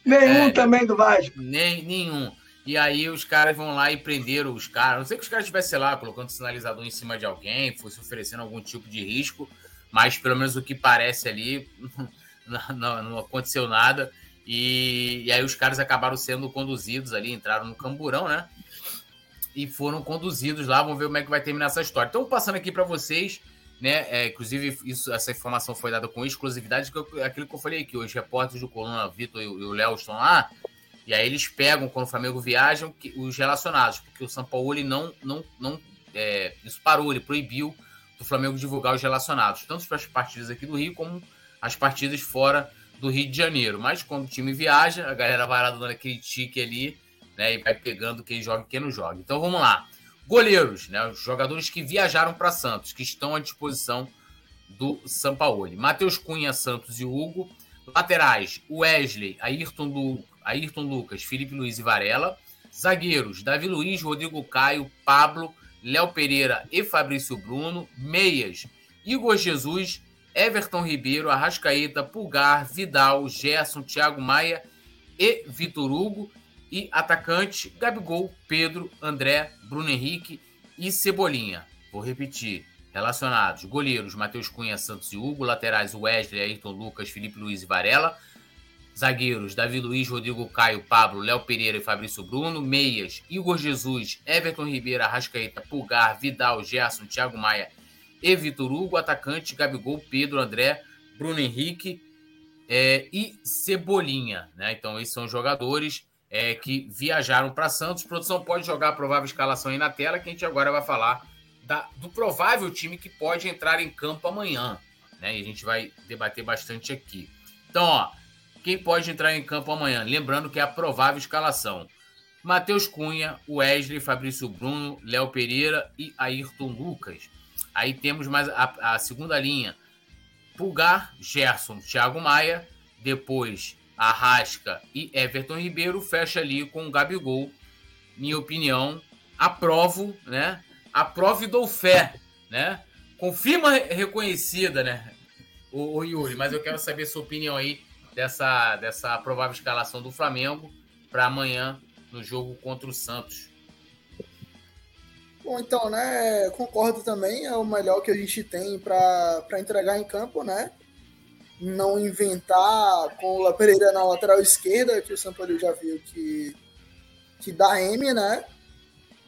Nenhum é, também do Vasco. Nem, nenhum. E aí os caras vão lá e prenderam os caras. Não sei que os caras estivessem lá colocando sinalizador em cima de alguém, fosse oferecendo algum tipo de risco, mas pelo menos o que parece ali, não, não, não aconteceu nada. E, e, aí os caras acabaram sendo conduzidos ali, entraram no camburão, né? E foram conduzidos lá, vamos ver como é que vai terminar essa história. Então, passando aqui para vocês, né? É, inclusive, isso, essa informação foi dada com exclusividade, que eu, aquilo que eu falei aqui, os repórteres do Coluna, Vitor e, o Léo estão lá, e aí eles pegam, quando o Flamengo viaja, os relacionados, porque o São Paulo não, não, não é, isso parou, ele proibiu do Flamengo divulgar os relacionados, tanto para as partidas aqui do Rio, como as partidas fora do Rio de Janeiro. Mas quando o time viaja, a galera vai lá dando aquele tique ali, né? E vai pegando quem joga e quem não joga. Então vamos lá. Goleiros, né? Os jogadores que viajaram para Santos, que estão à disposição do Sampaoli. Matheus Cunha, Santos e Hugo. Laterais, Wesley, Ayrton, Lu, Ayrton Lucas, Felipe Luiz e Varela. Zagueiros, Davi Luiz, Rodrigo Caio, Pablo, Léo Pereira e Fabrício Bruno. Meias, Igor Jesus, Everton Ribeiro, Arrascaeta, Pulgar, Vidal, Gerson, Thiago Maia e Vitor Hugo. E atacante, Gabigol, Pedro, André, Bruno Henrique e Cebolinha. Vou repetir. Relacionados: goleiros Matheus Cunha, Santos e Hugo. Laterais: Wesley, Ayrton Lucas, Felipe Luiz e Varela. Zagueiros: Davi Luiz, Rodrigo Caio, Pablo, Léo Pereira e Fabrício Bruno. Meias: Igor Jesus, Everton Ribeiro, Arrascaeta, Pulgar, Vidal, Gerson, Thiago Maia e Vitor Hugo. Atacante: Gabigol, Pedro, André, Bruno Henrique é, e Cebolinha. Né? Então, esses são jogadores é, que viajaram para Santos. produção pode jogar a provável escalação aí na tela, que a gente agora vai falar da, do provável time que pode entrar em campo amanhã. Né? E a gente vai debater bastante aqui. Então, ó, quem pode entrar em campo amanhã? Lembrando que é a provável escalação. Matheus Cunha, Wesley, Fabrício Bruno, Léo Pereira e Ayrton Lucas. Aí temos mais a, a segunda linha. Pulgar, Gerson, Thiago Maia. Depois Arrasca e Everton Ribeiro fecha ali com o Gabigol. Minha opinião, aprovo, né? Aprovo e dou fé, né? Confirma reconhecida, né? O, o Yuri, mas eu quero saber sua opinião aí dessa, dessa provável escalação do Flamengo para amanhã no jogo contra o Santos. Bom, então, né? Concordo também, é o melhor que a gente tem para entregar em campo, né? não inventar com o La Pereira na lateral esquerda, que o Sampaio já viu que, que dá M, né?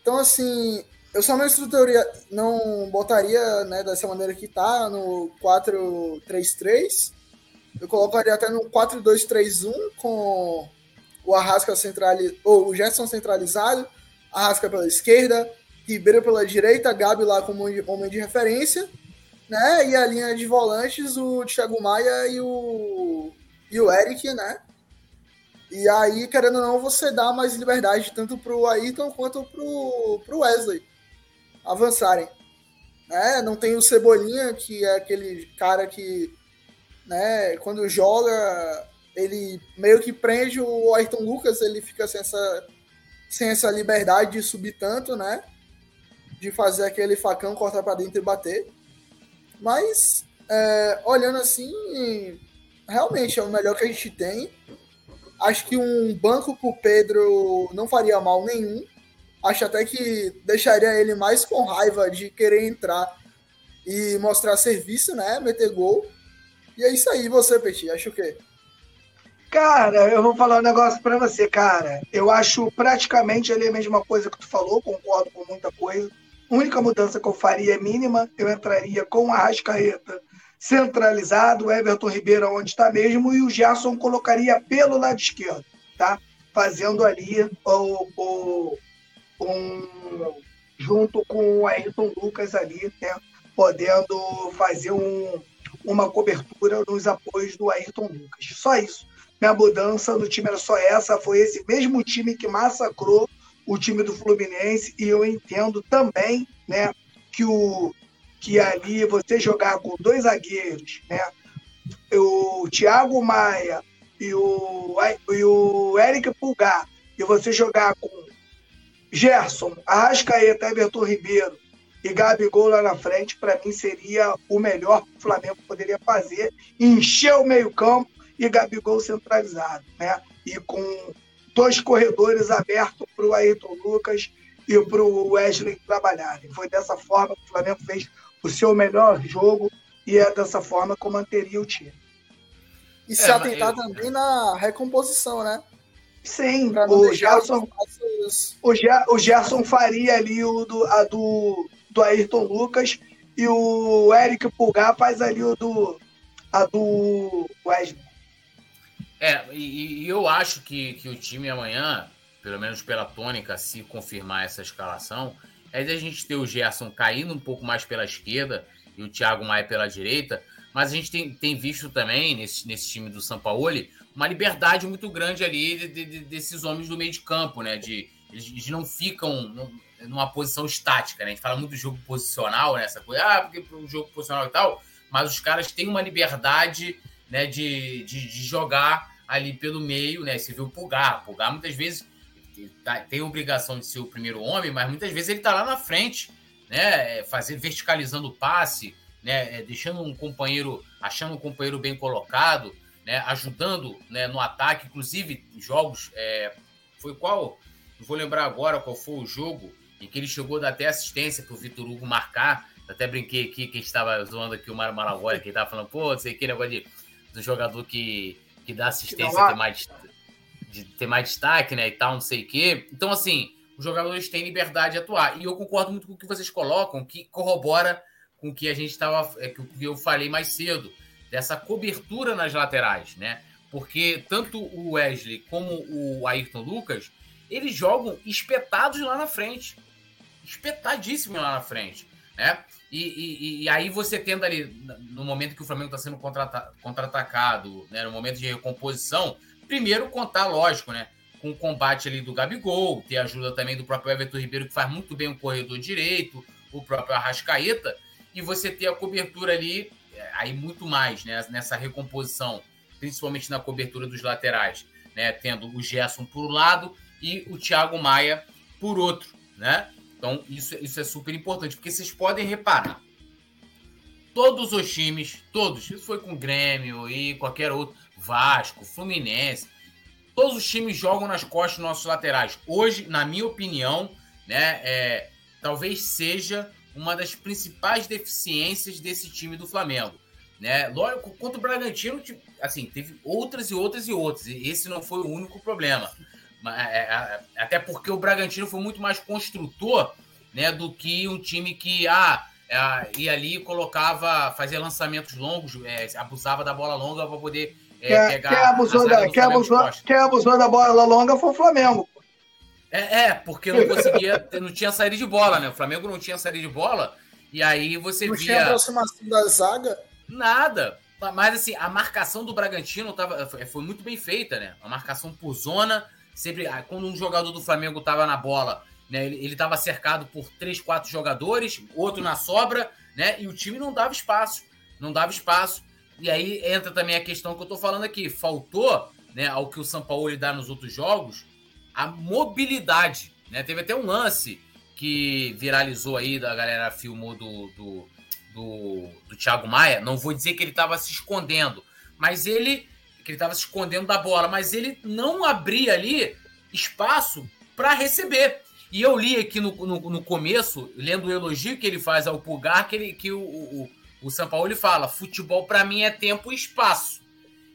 Então, assim, eu só não estruturaria, não botaria né, dessa maneira que tá, no 4-3-3. Eu colocaria até no 4-2-3-1 com o Arrasca centralizado, ou o Gerson centralizado, Arrasca pela esquerda, Ribeiro pela direita, Gabi lá como homem de referência né? E a linha de volantes, o Thiago Maia e o, e o Eric, né? E aí, querendo ou não, você dá mais liberdade tanto pro Ayrton quanto pro, pro Wesley avançarem. Né? Não tem o Cebolinha, que é aquele cara que, né, quando joga, ele meio que prende o Ayrton Lucas, ele fica sem essa, sem essa liberdade de subir tanto, né? De fazer aquele facão, cortar para dentro e bater. Mas, é, olhando assim, realmente é o melhor que a gente tem. Acho que um banco pro Pedro não faria mal nenhum. Acho até que deixaria ele mais com raiva de querer entrar e mostrar serviço, né? Meter gol. E é isso aí, você, Petit. Acho o quê? Cara, eu vou falar um negócio para você, cara. Eu acho praticamente ali a mesma coisa que tu falou, concordo com muita coisa. A única mudança que eu faria é mínima. Eu entraria com a Rascaeta centralizado, o Everton Ribeiro onde está mesmo, e o Gerson colocaria pelo lado esquerdo, tá? Fazendo ali o, o um, junto com o Ayrton Lucas ali, né? Podendo fazer um, uma cobertura nos apoios do Ayrton Lucas. Só isso. Minha mudança no time era só essa, foi esse mesmo time que massacrou o time do Fluminense e eu entendo também, né, que o que ali você jogar com dois zagueiros, né, o Thiago Maia e o, e o Eric Pulgar, e você jogar com Gerson, Arrascaeta, Everton Ribeiro e Gabigol lá na frente, para mim seria o melhor que o Flamengo poderia fazer, encher o meio-campo e Gabigol centralizado, né? E com dois corredores abertos para o Ayrton Lucas e para o Wesley trabalharem. Foi dessa forma que o Flamengo fez o seu melhor jogo e é dessa forma que manteria o time. E se é, atentar eu... também na recomposição, né? Sim, o Gerson, o, o Gerson faria ali o do, a do, do Ayrton Lucas e o Eric Pulgar faz ali o do, a do Wesley. É, e, e, eu acho que, que o time amanhã, pelo menos pela tônica, se confirmar essa escalação, é de a gente ter o Gerson caindo um pouco mais pela esquerda e o Thiago Maia pela direita, mas a gente tem, tem visto também nesse, nesse time do Sampaoli uma liberdade muito grande ali de, de, desses homens do meio de campo, né? De, eles, não ficam numa posição estática, né? A gente fala muito do jogo posicional, né? Essa coisa, ah, porque o jogo posicional e tal, mas os caras têm uma liberdade né, de, de, de, jogar ali pelo meio, né? Você viu o Pulgar. Pulgar muitas vezes tá, tem obrigação de ser o primeiro homem, mas muitas vezes ele tá lá na frente, né? É, fazer verticalizando o passe, né? É, deixando um companheiro, achando um companheiro bem colocado, né? Ajudando né? no ataque, inclusive jogos. É, foi qual? Não vou lembrar agora qual foi o jogo em que ele chegou a dar até assistência para o Vitor Hugo marcar. Até brinquei aqui que a gente estava zoando aqui o Mário Malagoli, que estava falando, pô, não sei que negócio de, do jogador que, que dá assistência ter mais, de ter mais destaque, né? E tal, não sei o quê. Então, assim, os jogadores têm liberdade de atuar. E eu concordo muito com o que vocês colocam, que corrobora com o que a gente estava. É, que eu falei mais cedo, dessa cobertura nas laterais, né? Porque tanto o Wesley como o Ayrton Lucas, eles jogam espetados lá na frente. Espetadíssimos lá na frente. Né? E, e, e aí você tendo ali, no momento que o Flamengo está sendo contra-atacado, né? no momento de recomposição, primeiro contar, lógico, né? com o combate ali do Gabigol, ter ajuda também do próprio Everton Ribeiro, que faz muito bem o corredor direito, o próprio Arrascaeta, e você ter a cobertura ali, é, aí muito mais, né, nessa recomposição, principalmente na cobertura dos laterais, né, tendo o Gerson por um lado e o Thiago Maia por outro, né? Então, isso, isso é super importante, porque vocês podem reparar, todos os times, todos, isso foi com o Grêmio e qualquer outro, Vasco, Fluminense, Todos os times jogam nas costas dos nossos laterais. Hoje, na minha opinião, né, é, talvez seja uma das principais deficiências desse time do Flamengo. Né? Lógico, contra o Bragantino, assim, teve outras e outras e outras. E esse não foi o único problema. É, é, até porque o Bragantino foi muito mais construtor né, do que um time que ah, é, ia ali e colocava, fazia lançamentos longos, é, abusava da bola longa para poder é, quem, abusou da, quem, abusou, quem abusou da bola longa foi o Flamengo. É, é, porque não conseguia, não tinha saída de bola, né? O Flamengo não tinha saída de bola, e aí você não via. Não tinha aproximação da zaga? Nada. Mas assim, a marcação do Bragantino tava, foi muito bem feita, né? A marcação por zona, sempre. Ah, quando um jogador do Flamengo tava na bola, né? Ele estava cercado por três, quatro jogadores, outro na sobra, né? E o time não dava espaço. Não dava espaço. E aí entra também a questão que eu tô falando aqui. Faltou, né, ao que o São Paulo dá nos outros jogos, a mobilidade. Né? Teve até um lance que viralizou aí, da galera filmou do, do, do, do Thiago Maia. Não vou dizer que ele estava se escondendo, mas ele. Que ele estava se escondendo da bola, mas ele não abria ali espaço para receber. E eu li aqui no, no, no, começo, lendo o elogio que ele faz ao Pulgar, que, ele, que o, o, o São Paulo fala: futebol para mim é tempo e espaço.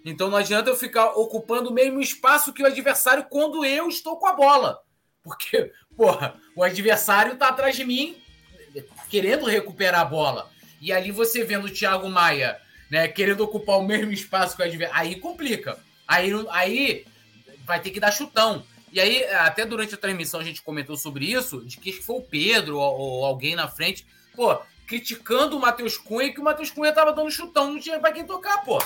Então não adianta eu ficar ocupando o mesmo espaço que o adversário quando eu estou com a bola. Porque, porra, o adversário tá atrás de mim querendo recuperar a bola. E ali você vendo o Thiago Maia, né, querendo ocupar o mesmo espaço que o adversário, aí complica. Aí, aí vai ter que dar chutão. E aí, até durante a transmissão a gente comentou sobre isso, de que foi o Pedro ou, ou alguém na frente. Pô, criticando o Matheus Cunha que o Matheus Cunha tava dando chutão, não tinha para quem tocar, pô.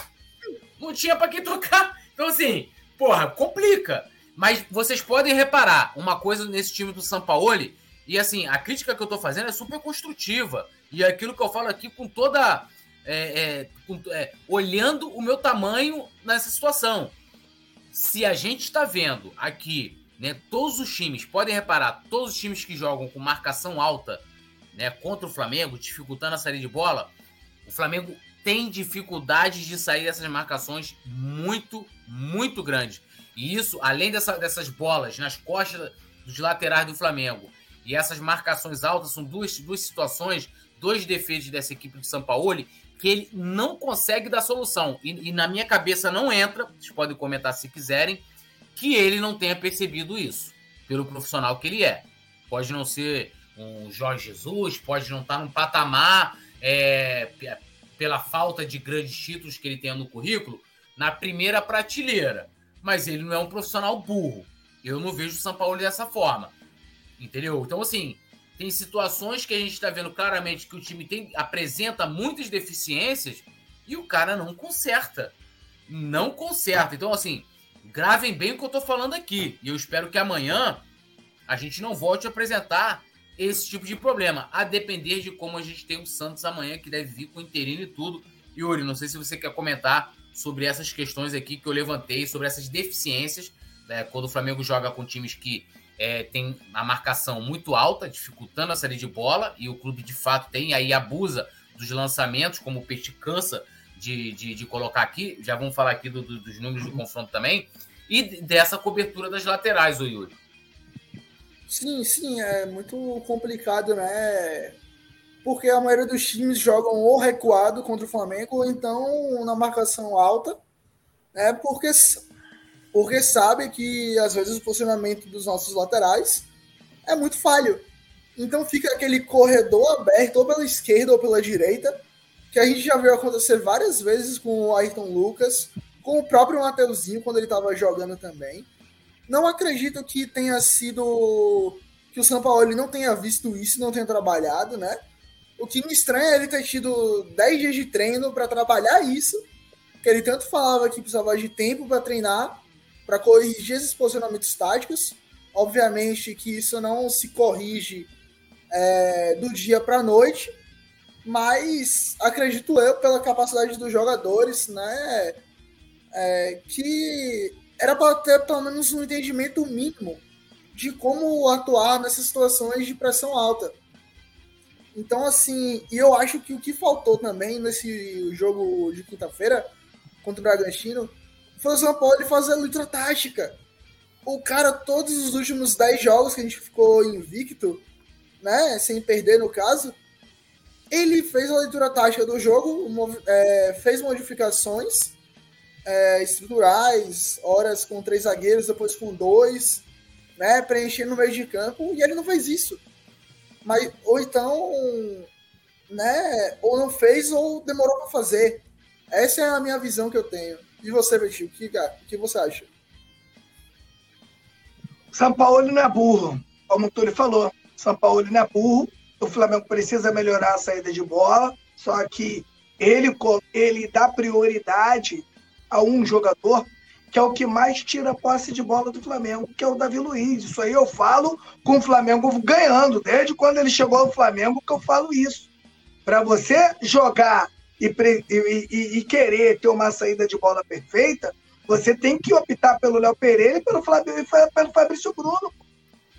Não tinha para quem tocar. Então, assim, porra, complica. Mas vocês podem reparar uma coisa nesse time do Sampaoli, e assim, a crítica que eu tô fazendo é super construtiva. E aquilo que eu falo aqui com toda. É, é, é, olhando o meu tamanho nessa situação. Se a gente está vendo aqui, né, todos os times, podem reparar, todos os times que jogam com marcação alta né, contra o Flamengo, dificultando a saída de bola, o Flamengo tem dificuldades de sair dessas marcações muito, muito grandes. E isso, além dessa, dessas bolas nas costas dos laterais do Flamengo e essas marcações altas, são duas, duas situações, dois defeitos dessa equipe de São Paulo que ele não consegue dar solução. E, e na minha cabeça não entra, vocês podem comentar se quiserem, que ele não tenha percebido isso, pelo profissional que ele é. Pode não ser um Jorge Jesus, pode não estar num patamar é, pela falta de grandes títulos que ele tem no currículo, na primeira prateleira. Mas ele não é um profissional burro. Eu não vejo o São Paulo dessa forma. Entendeu? Então, assim, tem situações que a gente está vendo claramente que o time tem, apresenta muitas deficiências e o cara não conserta. Não conserta. Então, assim, gravem bem o que eu estou falando aqui. E eu espero que amanhã a gente não volte a apresentar esse tipo de problema, a depender de como a gente tem o Santos amanhã, que deve vir com interino e tudo. Yuri, não sei se você quer comentar sobre essas questões aqui que eu levantei, sobre essas deficiências, né, quando o Flamengo joga com times que é, tem a marcação muito alta, dificultando a saída de bola, e o clube de fato tem, aí abusa dos lançamentos, como o Peixe cansa de, de, de, colocar aqui, já vamos falar aqui do, do, dos números do confronto também, e dessa cobertura das laterais, o Yuri. Sim, sim, é muito complicado, né? Porque a maioria dos times jogam ou recuado contra o Flamengo, ou então na marcação alta, né? Porque porque sabe que às vezes o posicionamento dos nossos laterais é muito falho. Então fica aquele corredor aberto, ou pela esquerda ou pela direita, que a gente já viu acontecer várias vezes com o Ayrton Lucas, com o próprio Mateuzinho quando ele estava jogando também. Não acredito que tenha sido. que o São Paulo não tenha visto isso, não tenha trabalhado, né? O que me estranha é ele ter tido 10 dias de treino para trabalhar isso, que ele tanto falava que precisava de tempo para treinar, para corrigir esses posicionamentos táticos. Obviamente que isso não se corrige é, do dia para a noite, mas acredito eu, pela capacidade dos jogadores, né, é, que era para ter pelo menos um entendimento mínimo de como atuar nessas situações de pressão alta. Então, assim, e eu acho que o que faltou também nesse jogo de quinta-feira contra o Bragantino o São Paulo fazer a luta tática. O cara, todos os últimos 10 jogos que a gente ficou invicto, né, sem perder no caso, ele fez a leitura tática do jogo, é, fez modificações é, estruturais, horas com três zagueiros, depois com dois, né, preenchendo no meio de campo, e ele não fez isso. Mas, ou então, né, ou não fez ou demorou para fazer. Essa é a minha visão que eu tenho. E você, Betinho, o que, que você acha? São Paulo não é burro, como o Túlio falou. São Paulo não é burro. O Flamengo precisa melhorar a saída de bola, só que ele, ele dá prioridade a um jogador que é o que mais tira posse de bola do Flamengo, que é o Davi Luiz. Isso aí eu falo com o Flamengo ganhando, desde quando ele chegou ao Flamengo que eu falo isso. Para você jogar e, e, e, querer ter uma saída de bola perfeita, você tem que optar pelo Léo Pereira e pelo, Flávio, pelo Fabrício Bruno.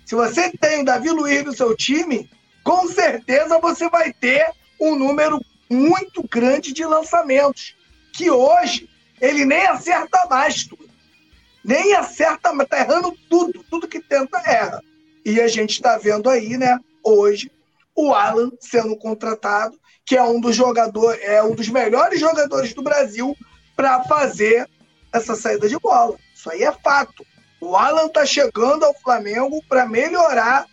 Se você tem Davi Luiz no seu time, com certeza você vai ter um número muito grande de lançamentos, que hoje ele nem acerta mais tudo nem acerta, tá errando tudo, tudo que tenta erra. E a gente está vendo aí, né, hoje, o Alan sendo contratado, que é um dos jogadores, é um dos melhores jogadores do Brasil para fazer essa saída de bola. Isso aí é fato. O Alan tá chegando ao Flamengo para melhorar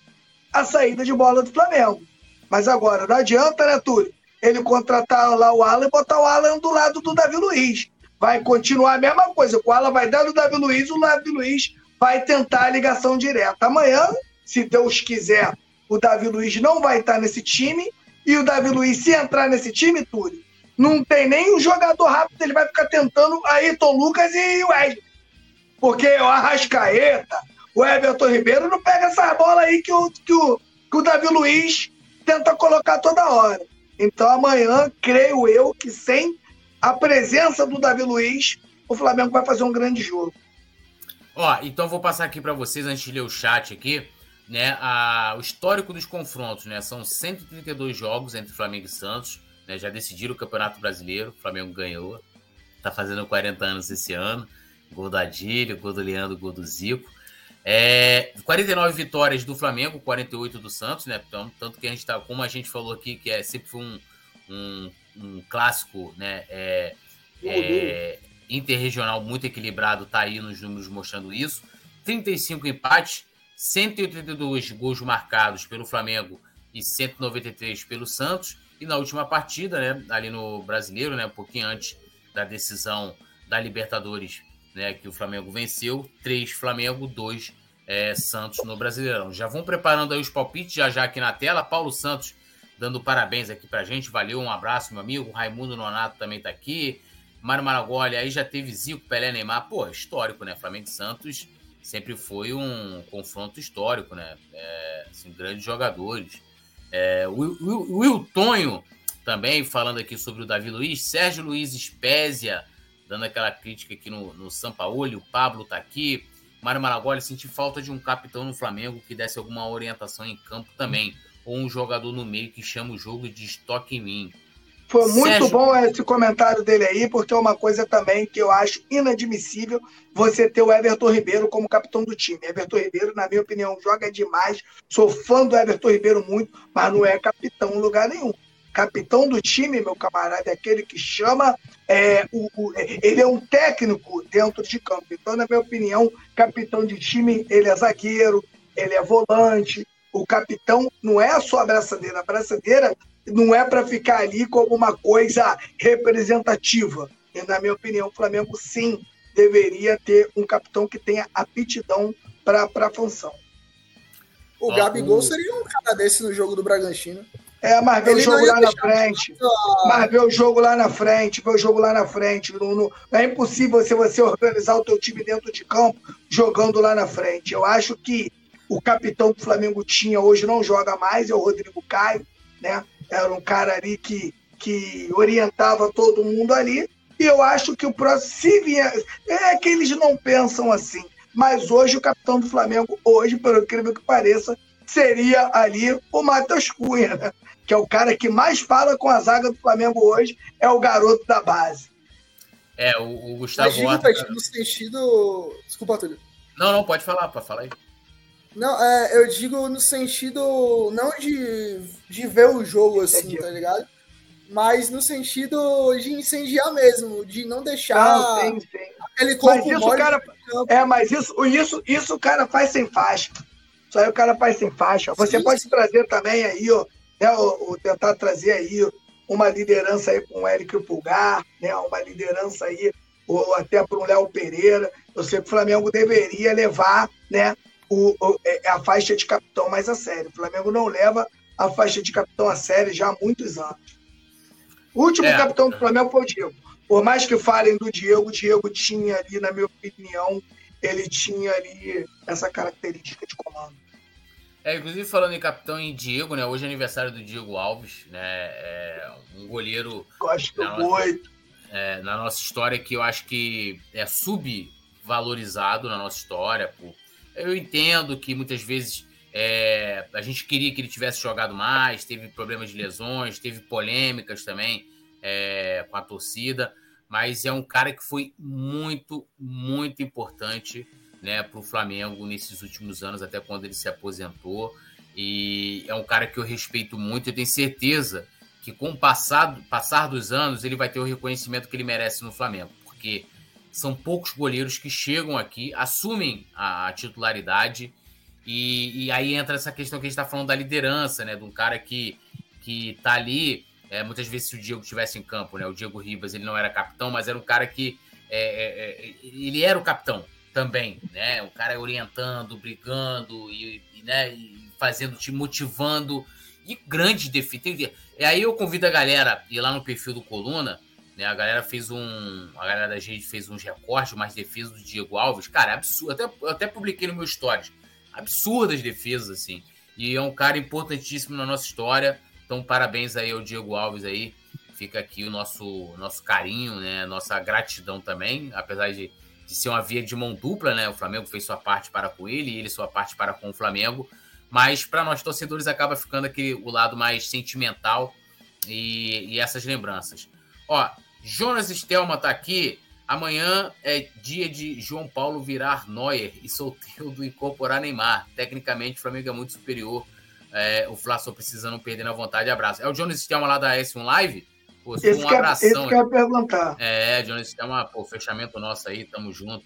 a saída de bola do Flamengo. Mas agora, não adianta, né, Túlio? Ele contratar lá o Alan e botar o Alan do lado do Davi Luiz vai continuar a mesma coisa. O Alan vai dar no Davi Luiz, o Davi Luiz vai tentar a ligação direta. Amanhã, se Deus quiser, o Davi Luiz não vai estar nesse time. E o Davi Luiz, se entrar nesse time, Túlio, não tem nem um jogador rápido, ele vai ficar tentando Ayrton Lucas e o Wesley. Porque o Arrascaeta, o Everton Ribeiro não pega essa bola aí que o, que o, que o Davi Luiz tenta colocar toda hora. Então amanhã, creio eu que sem a presença do Davi Luiz, o Flamengo vai fazer um grande jogo. Ó, então vou passar aqui para vocês, antes de ler o chat aqui, né, a, o histórico dos confrontos, né, são 132 jogos entre Flamengo e Santos, né, já decidiram o Campeonato Brasileiro, o Flamengo ganhou, tá fazendo 40 anos esse ano, gol do Adílio, gol do Leandro, gol do Zico, é, 49 vitórias do Flamengo, 48 do Santos, né, então, tanto que a gente tá, como a gente falou aqui, que é sempre foi um, um um clássico né, é, é, interregional muito equilibrado, tá aí nos números mostrando isso. 35 empates, 182 gols marcados pelo Flamengo e 193 pelo Santos. E na última partida, né, ali no Brasileiro, né, um pouquinho antes da decisão da Libertadores, né, que o Flamengo venceu, três Flamengo, dois é, Santos no Brasileirão. Já vão preparando aí os palpites, já já aqui na tela. Paulo Santos dando parabéns aqui pra gente. Valeu, um abraço, meu amigo. Raimundo Nonato também tá aqui. Mário Maragoli, aí já teve Zico, Pelé, Neymar. Pô, histórico, né? Flamengo e Santos sempre foi um confronto histórico, né? É, assim, grandes jogadores. É, o, o, o Will Tonho também falando aqui sobre o Davi Luiz. Sérgio Luiz Espésia dando aquela crítica aqui no, no São Paulo. O Pablo tá aqui. Mário Maragoli, senti falta de um capitão no Flamengo que desse alguma orientação em campo também. Ou um jogador no meio que chama o jogo de estoque em mim. Foi muito Sérgio... bom esse comentário dele aí, porque é uma coisa também que eu acho inadmissível você ter o Everton Ribeiro como capitão do time. Everton Ribeiro, na minha opinião, joga demais. Sou fã do Everton Ribeiro muito, mas não é capitão em lugar nenhum. Capitão do time, meu camarada, é aquele que chama. É, o, o, ele é um técnico dentro de campo. Então, na minha opinião, capitão de time, ele é zagueiro, ele é volante. O capitão não é só a braçadeira. A braçadeira não é para ficar ali como uma coisa representativa. E, na minha opinião, o Flamengo sim deveria ter um capitão que tenha aptidão para a função. O Gabigol seria um cara desse no jogo do Bragantino. É, mas vê o jogo lá na frente. Mas vê o jogo lá na frente, vê o jogo lá na frente. Não, é impossível você, você organizar o teu time dentro de campo jogando lá na frente. Eu acho que o capitão que o Flamengo tinha hoje não joga mais, é o Rodrigo Caio, né? Era um cara ali que, que orientava todo mundo ali. E eu acho que o próximo, se vier, é que eles não pensam assim. Mas hoje o capitão do Flamengo, hoje, pelo incrível que pareça, seria ali o Matheus Cunha, né? que é o cara que mais fala com a zaga do Flamengo hoje, é o garoto da base. É, o, o Gustavo Mas, Horta... no sentido... Desculpa, Túlio. Não, não, pode falar, pode falar aí. Não, é, eu digo no sentido não de, de ver o jogo assim, tá ligado? Mas no sentido de incendiar mesmo, de não deixar não, tem, tem. aquele corpo mas isso, cara, É, mas isso, isso, isso o cara faz sem faixa. Isso aí o cara faz sem faixa. Você sim, pode sim. trazer também aí, ó, né, o, o, tentar trazer aí uma liderança aí com o Eric Pulgar, né, uma liderança aí, ou até para o Léo Pereira. Eu sei que o Flamengo deveria levar, né, o, o, é, a faixa de capitão mais a sério. O Flamengo não leva a faixa de capitão a sério já há muitos anos. O último é. capitão do Flamengo foi o Diego. Por mais que falem do Diego, o Diego tinha ali, na minha opinião, ele tinha ali essa característica de comando. É, inclusive falando em capitão em Diego, né? Hoje é aniversário do Diego Alves, né? É um goleiro. Gosto muito. É, na nossa história que eu acho que é subvalorizado na nossa história por eu entendo que muitas vezes é, a gente queria que ele tivesse jogado mais, teve problemas de lesões, teve polêmicas também é, com a torcida, mas é um cara que foi muito, muito importante né, para o Flamengo nesses últimos anos, até quando ele se aposentou. E é um cara que eu respeito muito, eu tenho certeza que com o passar, passar dos anos ele vai ter o reconhecimento que ele merece no Flamengo, porque são poucos goleiros que chegam aqui, assumem a, a titularidade, e, e, aí entra essa questão que a gente está falando da liderança, né? De um cara que, que tá ali. É, muitas vezes, se o Diego estivesse em campo, né? O Diego Ribas, ele não era capitão, mas era um cara que. É, é, é ele era o capitão também, né? O cara orientando, brigando e, e né? E fazendo, te motivando. E grandes defeitos. E aí eu convido a galera ir lá no perfil do Coluna né? A galera fez um. A galera da gente fez uns recortes, mais defesas do Diego Alves. Cara, é absurdo. Até, eu até publiquei no meu stories. Absurdas defesas, assim. E é um cara importantíssimo na nossa história. Então, parabéns aí ao Diego Alves aí. Fica aqui o nosso, nosso carinho, né? Nossa gratidão também. Apesar de, de ser uma via de mão dupla, né? O Flamengo fez sua parte para com ele e ele sua parte para com o Flamengo. Mas para nós torcedores acaba ficando aquele o lado mais sentimental e, e essas lembranças. Ó, Jonas Stelma tá aqui. Amanhã é dia de João Paulo virar Neuer e do incorporar Neymar. Tecnicamente, o Flamengo é muito superior. É, o Flá só precisa não perder na vontade. Abraço. É o Jonas Stelma lá da S1 Live? Pô, esse um que, abração. Esse que eu ia perguntar. É, Jonas Stelma, pô, fechamento nosso aí, tamo junto.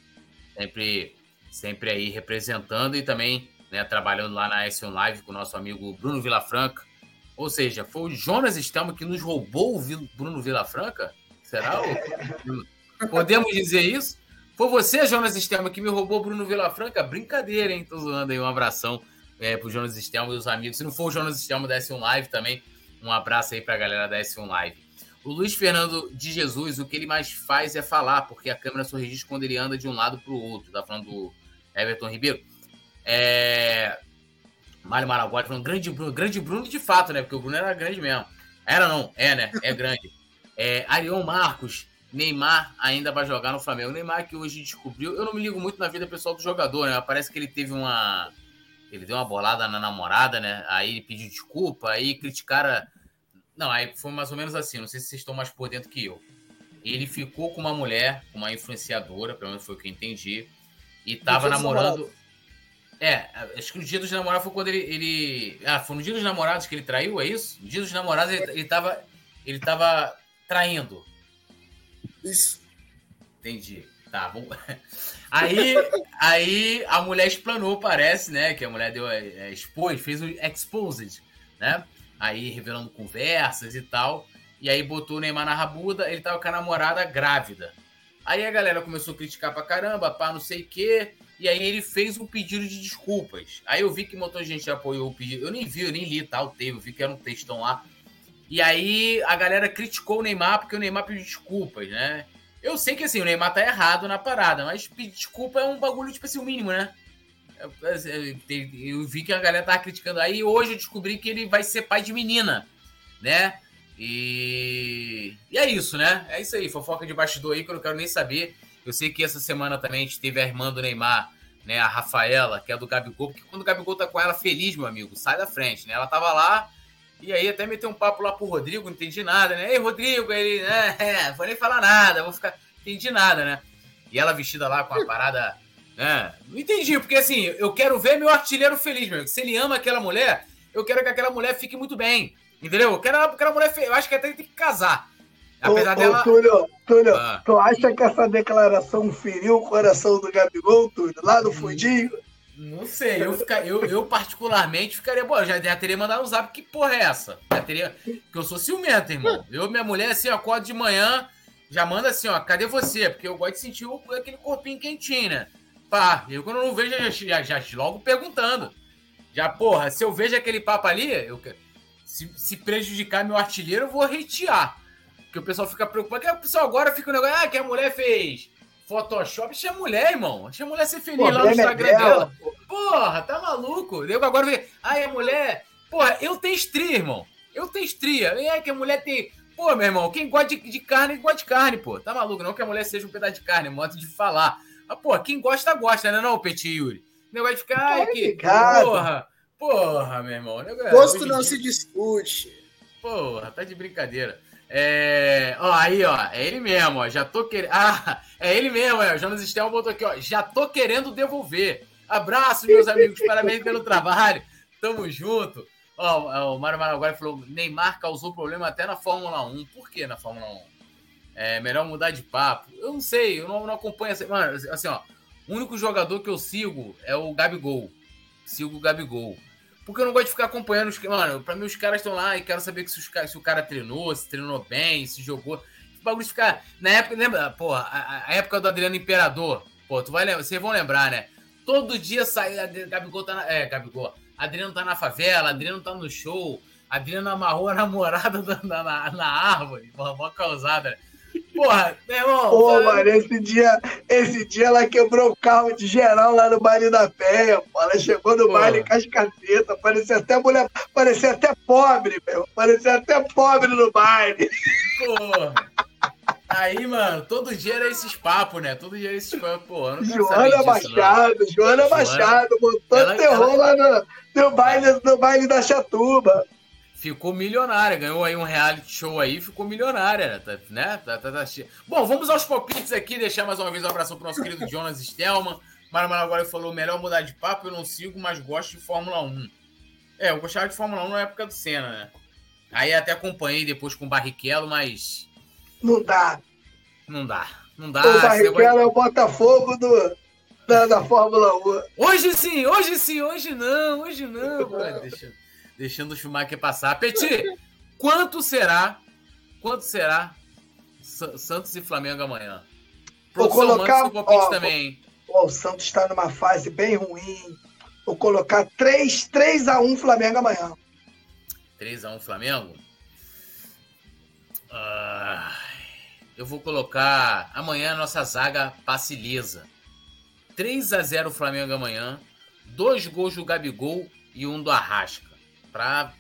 Sempre, sempre aí representando e também né, trabalhando lá na S1 Live com o nosso amigo Bruno Vilafranca. Ou seja, foi o Jonas Stelma que nos roubou o Bruno Vilafranca? Será? Podemos dizer isso? Foi você, Jonas Estelma, que me roubou Bruno Vilafranca? Brincadeira, hein? Tô zoando aí. Um abração é, pro Jonas Estelma e os amigos. Se não for o Jonas Estelma da S1 Live também, um abraço aí pra galera da S1 Live. O Luiz Fernando de Jesus, o que ele mais faz é falar, porque a câmera só registra quando ele anda de um lado pro outro. Tá falando do Everton Ribeiro. É... Mário Maraguá falando grande Bruno. Grande Bruno de fato, né? Porque o Bruno era grande mesmo. Era não, é, né? É grande. É, Arion Marcos, Neymar ainda vai jogar no Flamengo. O Neymar que hoje descobriu. Eu não me ligo muito na vida pessoal do jogador, né? Parece que ele teve uma. Ele deu uma bolada na namorada, né? Aí ele pediu desculpa, aí criticaram. Não, aí foi mais ou menos assim. Não sei se vocês estão mais por dentro que eu. Ele ficou com uma mulher, com uma influenciadora, pelo menos foi o que eu entendi. E tava namorando. É, acho que no dia dos namorados foi quando ele, ele. Ah, foi no dia dos namorados que ele traiu, é isso? No dia dos namorados ele, ele tava. Ele tava traindo. Isso. Entendi. Tá, bom. Aí, aí a mulher explanou, parece, né? Que a mulher deu, é, expôs, fez o exposed, né? Aí revelando conversas e tal. E aí botou o Neymar na rabuda, ele tava com a namorada grávida. Aí a galera começou a criticar pra caramba, pá, não sei o quê. E aí ele fez um pedido de desculpas. Aí eu vi que muita gente apoiou o pedido. Eu nem vi, eu nem li tal, teve, eu vi que era um textão lá. E aí a galera criticou o Neymar porque o Neymar pediu desculpas, né? Eu sei que assim, o Neymar tá errado na parada, mas pedir desculpa é um bagulho, tipo assim, o mínimo, né? Eu, eu, eu, vi que a galera tava criticando. Aí hoje eu descobri que ele vai ser pai de menina, né? E, e é isso, né? É isso aí, fofoca de bastidor aí que eu não quero nem saber. Eu sei que essa semana também a gente teve a irmã do Neymar, né? A Rafaela, que é do Gabigol, porque quando o Gabigol tá com ela feliz, meu amigo, sai da frente, né? Ela tava lá, e aí até meteu um papo lá pro Rodrigo, não entendi nada, né? Ei, Rodrigo, ele, né? É, vou nem falar nada, vou ficar. Entendi nada, né? E ela vestida lá com a parada. Né? Não entendi, porque assim, eu quero ver meu artilheiro feliz, meu. Se ele ama aquela mulher, eu quero que aquela mulher fique muito bem. Entendeu? Eu quero aquela mulher. Eu acho que até tem que casar. Apesar ô, dela. Ô, Túlio, Túlio ah. tu acha que essa declaração feriu o coração do Gabigol, Túlio, lá no hum. fundinho? Não sei, eu, ficar, eu, eu particularmente ficaria, bom, já, já teria mandado um zap, que porra é essa? Já teria, porque eu sou ciumento, irmão. Eu, minha mulher, assim, acordo de manhã, já manda assim, ó, cadê você? Porque eu gosto de sentir o, aquele corpinho quentinho, né? Pá, eu quando não vejo, já, já, já logo perguntando. Já, porra, se eu vejo aquele papo ali, eu, se, se prejudicar meu artilheiro, eu vou hatear. Porque o pessoal fica preocupado, que o pessoal agora fica o negócio, ah, que a mulher fez Photoshop, deixa a mulher, irmão. Deixa a mulher ser feliz Pô, lá no Instagram é dela. Porra, tá maluco? Eu agora ver. Ai, a mulher. Porra, eu tenho estria, irmão. Eu tenho estria. É que a mulher tem. Pô, meu irmão, quem gosta de, de carne, gosta de carne, pô. Tá maluco? Não que a mulher seja um pedaço de carne, modo de falar. Mas, pô, quem gosta, gosta, né, não, Petit Yuri? O negócio de ficar. Ai, que. Porra, porra, meu irmão. Gosto não se discute. Porra, tá de brincadeira. É, ó, aí, ó, é ele mesmo, ó, já tô querendo. Ah, é ele mesmo, é, o Jonas Estel botou aqui, ó, já tô querendo devolver. Abraço, meus amigos, parabéns pelo trabalho, tamo junto. Ó, o Mário Maraguai falou: Neymar causou problema até na Fórmula 1. Por que na Fórmula 1? É melhor mudar de papo. Eu não sei, eu não, não acompanho. Assim, mano, assim, ó, o único jogador que eu sigo é o Gabigol. Sigo o Gabigol. Porque eu não gosto de ficar acompanhando os Mano, pra mim os caras estão lá e quero saber que se, os, se, o cara treinou, se treinou bem, se jogou. O bagulho ficar. Na época, lembra, porra, a, a, época do Adriano Imperador. Pô, tu vai lembrar, vocês vão lembrar, né? Todo dia sai. Gabigol tá na. É, Gabigol. Adriano tá na favela, Adriano tá no show. Adriano amarrou a namorada na, na, na árvore. Uma, uma causada, né? Porra, meu irmão. Pô, mano, esse dia, esse dia ela quebrou o carro de geral lá no baile da Penha, pô. Ela chegou no Porra. baile com as cacetas, parecia até mulher, parecia até pobre, meu. Parecia até pobre no baile. Porra. Aí, mano, todo dia era esses papos, né? Todo dia era esses papos, pô. Joana Machado, Joana, Joana Machado, botou ela, terror ela... lá no, no, baile, no baile da Chatuba ficou milionária, ganhou aí um reality show aí, ficou milionária, tá, né? Tá, tá, tá, Bom, vamos aos palpites aqui, deixar mais uma vez um abraço pro nosso querido Jonas Stelman. Mara agora falou, melhor mudar de papo, eu não sigo, mas gosto de Fórmula 1. É, eu gostava de Fórmula 1 na época do Senna, né? Aí até acompanhei depois com o Barrichello, mas... Não dá. Não dá, não dá. O Barrichello é o Botafogo do, da, da Fórmula 1. Hoje sim, hoje sim, hoje não, hoje não. deixa deixando o Schumacher passar. Petit, quanto será? Quanto será Santos e Flamengo amanhã? Vou colocar. Ó, também, ó, o Santos está numa fase bem ruim. Vou colocar 3, 3 a 1 Flamengo amanhã. 3 a 1 Flamengo? Ah, eu vou colocar amanhã a nossa zaga passe lisa. 3 a 0 Flamengo amanhã. Dois gols do Gabigol e um do Arrasca para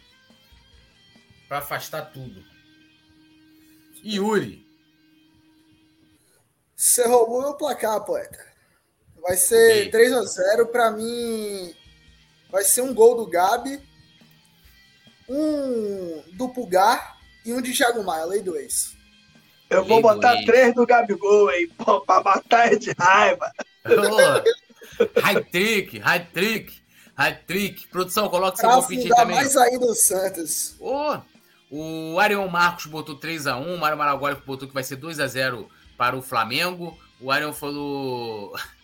para afastar tudo. Yuri. Você roubou meu placar, poeta. Vai ser Sim. 3 a 0 para mim. Vai ser um gol do Gabi, um do Pulgar e um de Thiago Maia, lei do ex. Eu vou botar três do Gabigol aí, pô, pra matar de raiva. high trick, high trick, high trick. Produção, coloca seu palpite também. mais ainda o Santos. Oh, o Ariel Marcos botou 3x1, o Mário Maragoli botou que vai ser 2x0 para o Flamengo. O Ariel falou.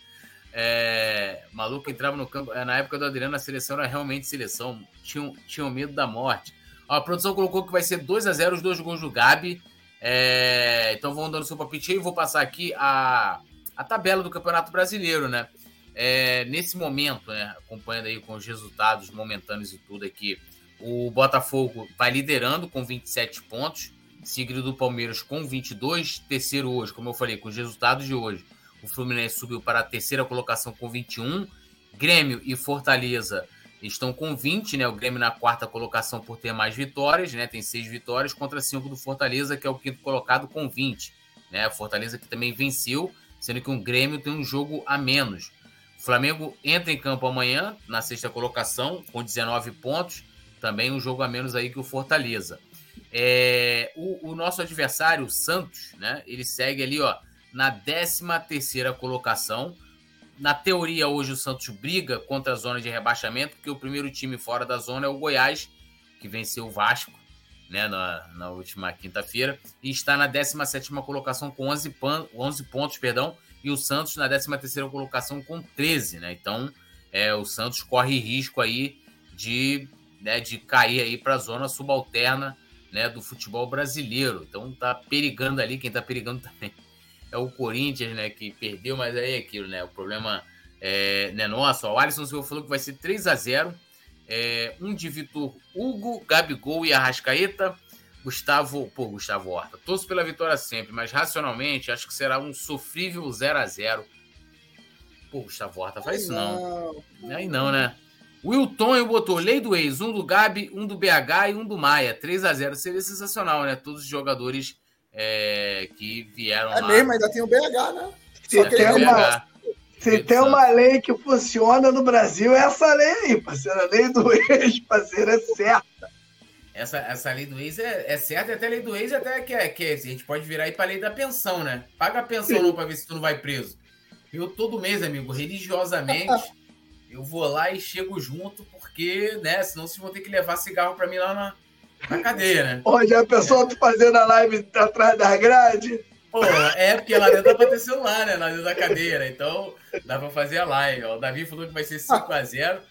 É, maluco entrava no campo. Na época do Adriano, a seleção era realmente seleção. Tinham, tinham medo da morte. A produção colocou que vai ser 2 a 0 os dois gols do Gabi. É, então vão dando seu palpite aí. Vou passar aqui a, a tabela do Campeonato Brasileiro, né? É, nesse momento, né, acompanhando aí com os resultados momentâneos e tudo aqui, o Botafogo vai liderando com 27 pontos, seguido do Palmeiras com 22, terceiro hoje, como eu falei, com os resultados de hoje. O Fluminense subiu para a terceira colocação com 21. Grêmio e Fortaleza estão com 20, né? O Grêmio na quarta colocação por ter mais vitórias, né? Tem seis vitórias contra cinco do Fortaleza, que é o quinto colocado com 20. Né? Fortaleza que também venceu, sendo que o Grêmio tem um jogo a menos. Flamengo entra em campo amanhã, na sexta colocação, com 19 pontos. Também um jogo a menos aí que o Fortaleza. É, o, o nosso adversário, o Santos, né? Ele segue ali, ó na 13 terceira colocação. Na teoria, hoje o Santos briga contra a zona de rebaixamento, porque o primeiro time fora da zona é o Goiás, que venceu o Vasco né, na, na última quinta-feira, e está na 17 colocação com 11, pan, 11 pontos, perdão, e o Santos na 13 terceira colocação com 13, né? Então, é, o Santos corre risco aí de, né, de cair aí para a zona subalterna né, do futebol brasileiro. Então, tá perigando ali, quem tá perigando também é o Corinthians, né, que perdeu, mas aí é aquilo, né? O problema é, não é nosso. O Alisson Silva falou que vai ser 3 a 0 é, um de Vitor Hugo, Gabigol e Arrascaeta. Gustavo, pô, Gustavo Horta. Torço pela vitória sempre, mas racionalmente acho que será um sofrível 0 a 0 Pô, Gustavo Horta, faz isso não. não. Aí não, né? Wilton eu botou lei do ex, um do Gabi, um do BH e um do Maia. 3 a 0 Seria sensacional, né? Todos os jogadores é, que vieram é lá. mesmo, ainda tem o BH, né? Se, tem uma, se tem uma lei que funciona no Brasil, é essa lei aí, parceiro. A lei do ex, parceiro, é certa. Essa, essa lei do ex é, é certa, até a lei do ex até que, é, que é, a gente pode virar aí pra lei da pensão, né? Paga a pensão não pra ver se tu não vai preso. Eu todo mês, amigo, religiosamente, eu vou lá e chego junto, porque, né, senão vocês vão ter que levar cigarro pra mim lá na, na cadeia, né? Onde a pessoa é. fazendo a live atrás das grades. Pô, é porque lá dentro dá pra ter celular, né? Lá dentro da cadeira. Então, dá pra fazer a live. Ó. O Davi falou que vai ser 5x0.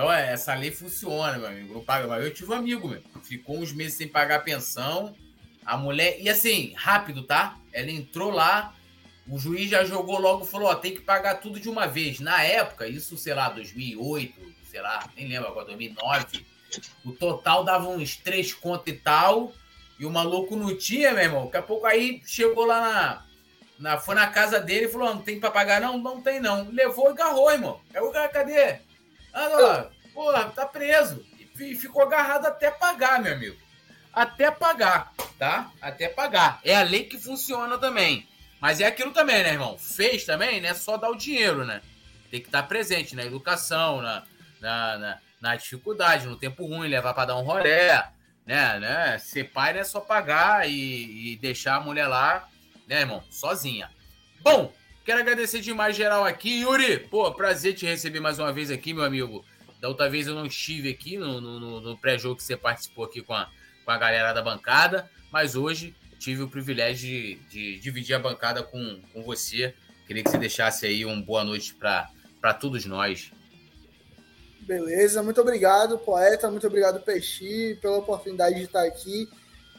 Então, é, essa lei funciona, meu amigo. Não paga. Eu tive um amigo, meu. Ficou uns meses sem pagar a pensão. A mulher. E assim, rápido, tá? Ela entrou lá. O juiz já jogou logo falou: ó, tem que pagar tudo de uma vez. Na época, isso, sei lá, 2008, sei lá, nem lembro agora, 2009. O total dava uns três conto e tal. E o maluco não tinha, meu irmão. Daqui a pouco aí chegou lá na. na foi na casa dele e falou: não tem pra pagar, não? Não tem, não. Levou e agarrou, irmão. Pegou, cadê? Ah, não, porra, tá preso. E ficou agarrado até pagar, meu amigo. Até pagar, tá? Até pagar. É a lei que funciona também. Mas é aquilo também, né, irmão? Fez também, né? Só dar o dinheiro, né? Tem que estar presente na educação, na, na, na na dificuldade, no tempo ruim, levar para dar um rolé, né, né? Ser pai não é só pagar e, e, deixar a mulher lá, né, irmão, sozinha. Bom, quero agradecer demais geral aqui, Yuri. Pô, prazer te receber mais uma vez aqui, meu amigo. Da outra vez eu não estive aqui no, no, no pré-jogo que você participou aqui com a, com a galera da bancada, mas hoje tive o privilégio de, de dividir a bancada com, com você. Queria que você deixasse aí uma boa noite para todos nós. Beleza, muito obrigado, poeta, muito obrigado, Peixi, pela oportunidade de estar aqui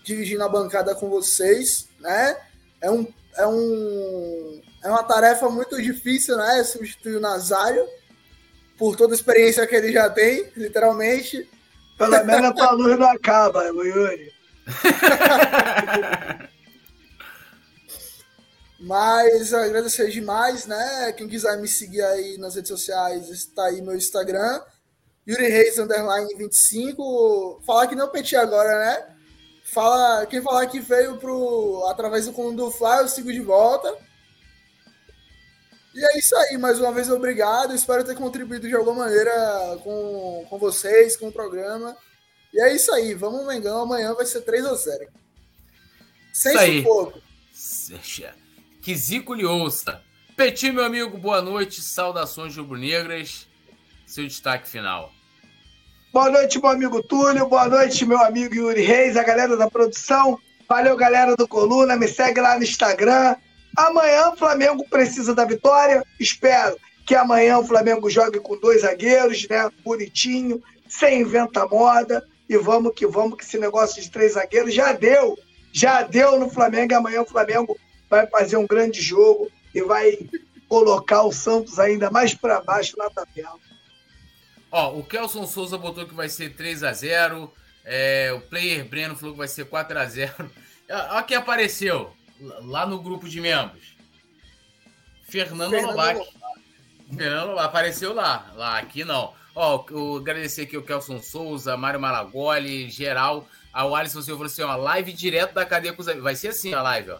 dividindo a bancada com vocês, né? É, um, é, um, é uma tarefa muito difícil, né? Substituir o Nazário, por toda a experiência que ele já tem, literalmente. Pelo menos a tua luz não acaba, Yuri. Mas agradecer demais, né? Quem quiser me seguir aí nas redes sociais, está aí meu Instagram, Yuri Reis, underline 25. Falar que não peti agora, né? Fala, quem falar que veio pro, através do coluna do Fly, eu sigo de volta. E é isso aí, mais uma vez obrigado. Espero ter contribuído de alguma maneira com, com vocês, com o programa. E é isso aí, vamos Mengão, amanhã vai ser 3 a 0 Sem isso sufoco. Que Zico lhe ouça. Petit, meu amigo, boa noite, saudações rubro-negras. Seu destaque final. Boa noite, meu amigo Túlio. Boa noite, meu amigo Yuri Reis, a galera da produção. Valeu, galera do Coluna. Me segue lá no Instagram. Amanhã o Flamengo precisa da vitória. Espero que amanhã o Flamengo jogue com dois zagueiros, né? Bonitinho, sem inventa moda. E vamos que vamos, que esse negócio de três zagueiros já deu. Já deu no Flamengo. E amanhã o Flamengo vai fazer um grande jogo e vai colocar o Santos ainda mais para baixo na tabela. Ó, o Kelson Souza botou que vai ser 3 a 0 é, O Player Breno falou que vai ser 4 a 0 Olha quem apareceu lá no grupo de membros. Fernando, Fernando Lobac. Fernando apareceu lá. Lá, aqui não. Ó, eu agradecer aqui o Kelson Souza, Mário Malagoli, geral. O Alisson Silva falou assim, ó, live direto da cadeia com os amigos. Vai ser assim a live, ó.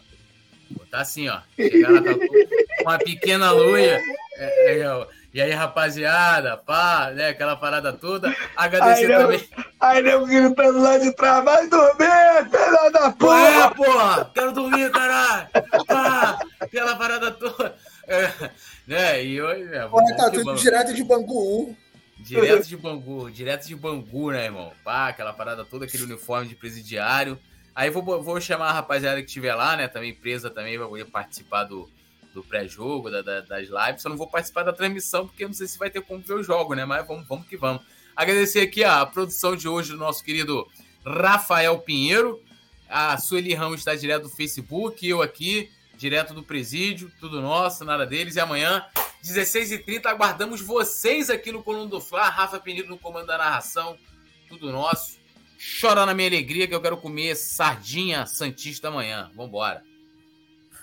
Tá assim, ó. Chegar lá, tá com uma pequena luia. É, é, e aí, rapaziada, pá, né? Aquela parada toda. Agradecer aí, também. Aí, nego gritando lá de trás, vai dormir, filha da porra! É, porra! Quero dormir, caralho! Pá! Aquela parada toda. É, né? E hoje, é, Porra, tá tudo direto de Bangu. Direto de Bangu, direto de Bangu, né, irmão? Pá, aquela parada toda, aquele uniforme de presidiário. Aí vou, vou chamar a rapaziada que estiver lá, né? Também presa também, vai poder participar do, do pré-jogo, da, da, das lives. Só não vou participar da transmissão, porque eu não sei se vai ter como ver o jogo, né? Mas vamos, vamos que vamos. Agradecer aqui a produção de hoje do nosso querido Rafael Pinheiro. A Sueli Ramos está direto do Facebook, eu aqui, direto do presídio, tudo nosso, nada deles. E amanhã, 16h30, aguardamos vocês aqui no Coluna do Fla. Rafa Pinheiro no comando da narração, tudo nosso. Chora na minha alegria que eu quero comer sardinha santista amanhã. Vambora.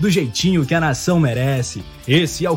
do jeitinho que a nação merece. Esse é o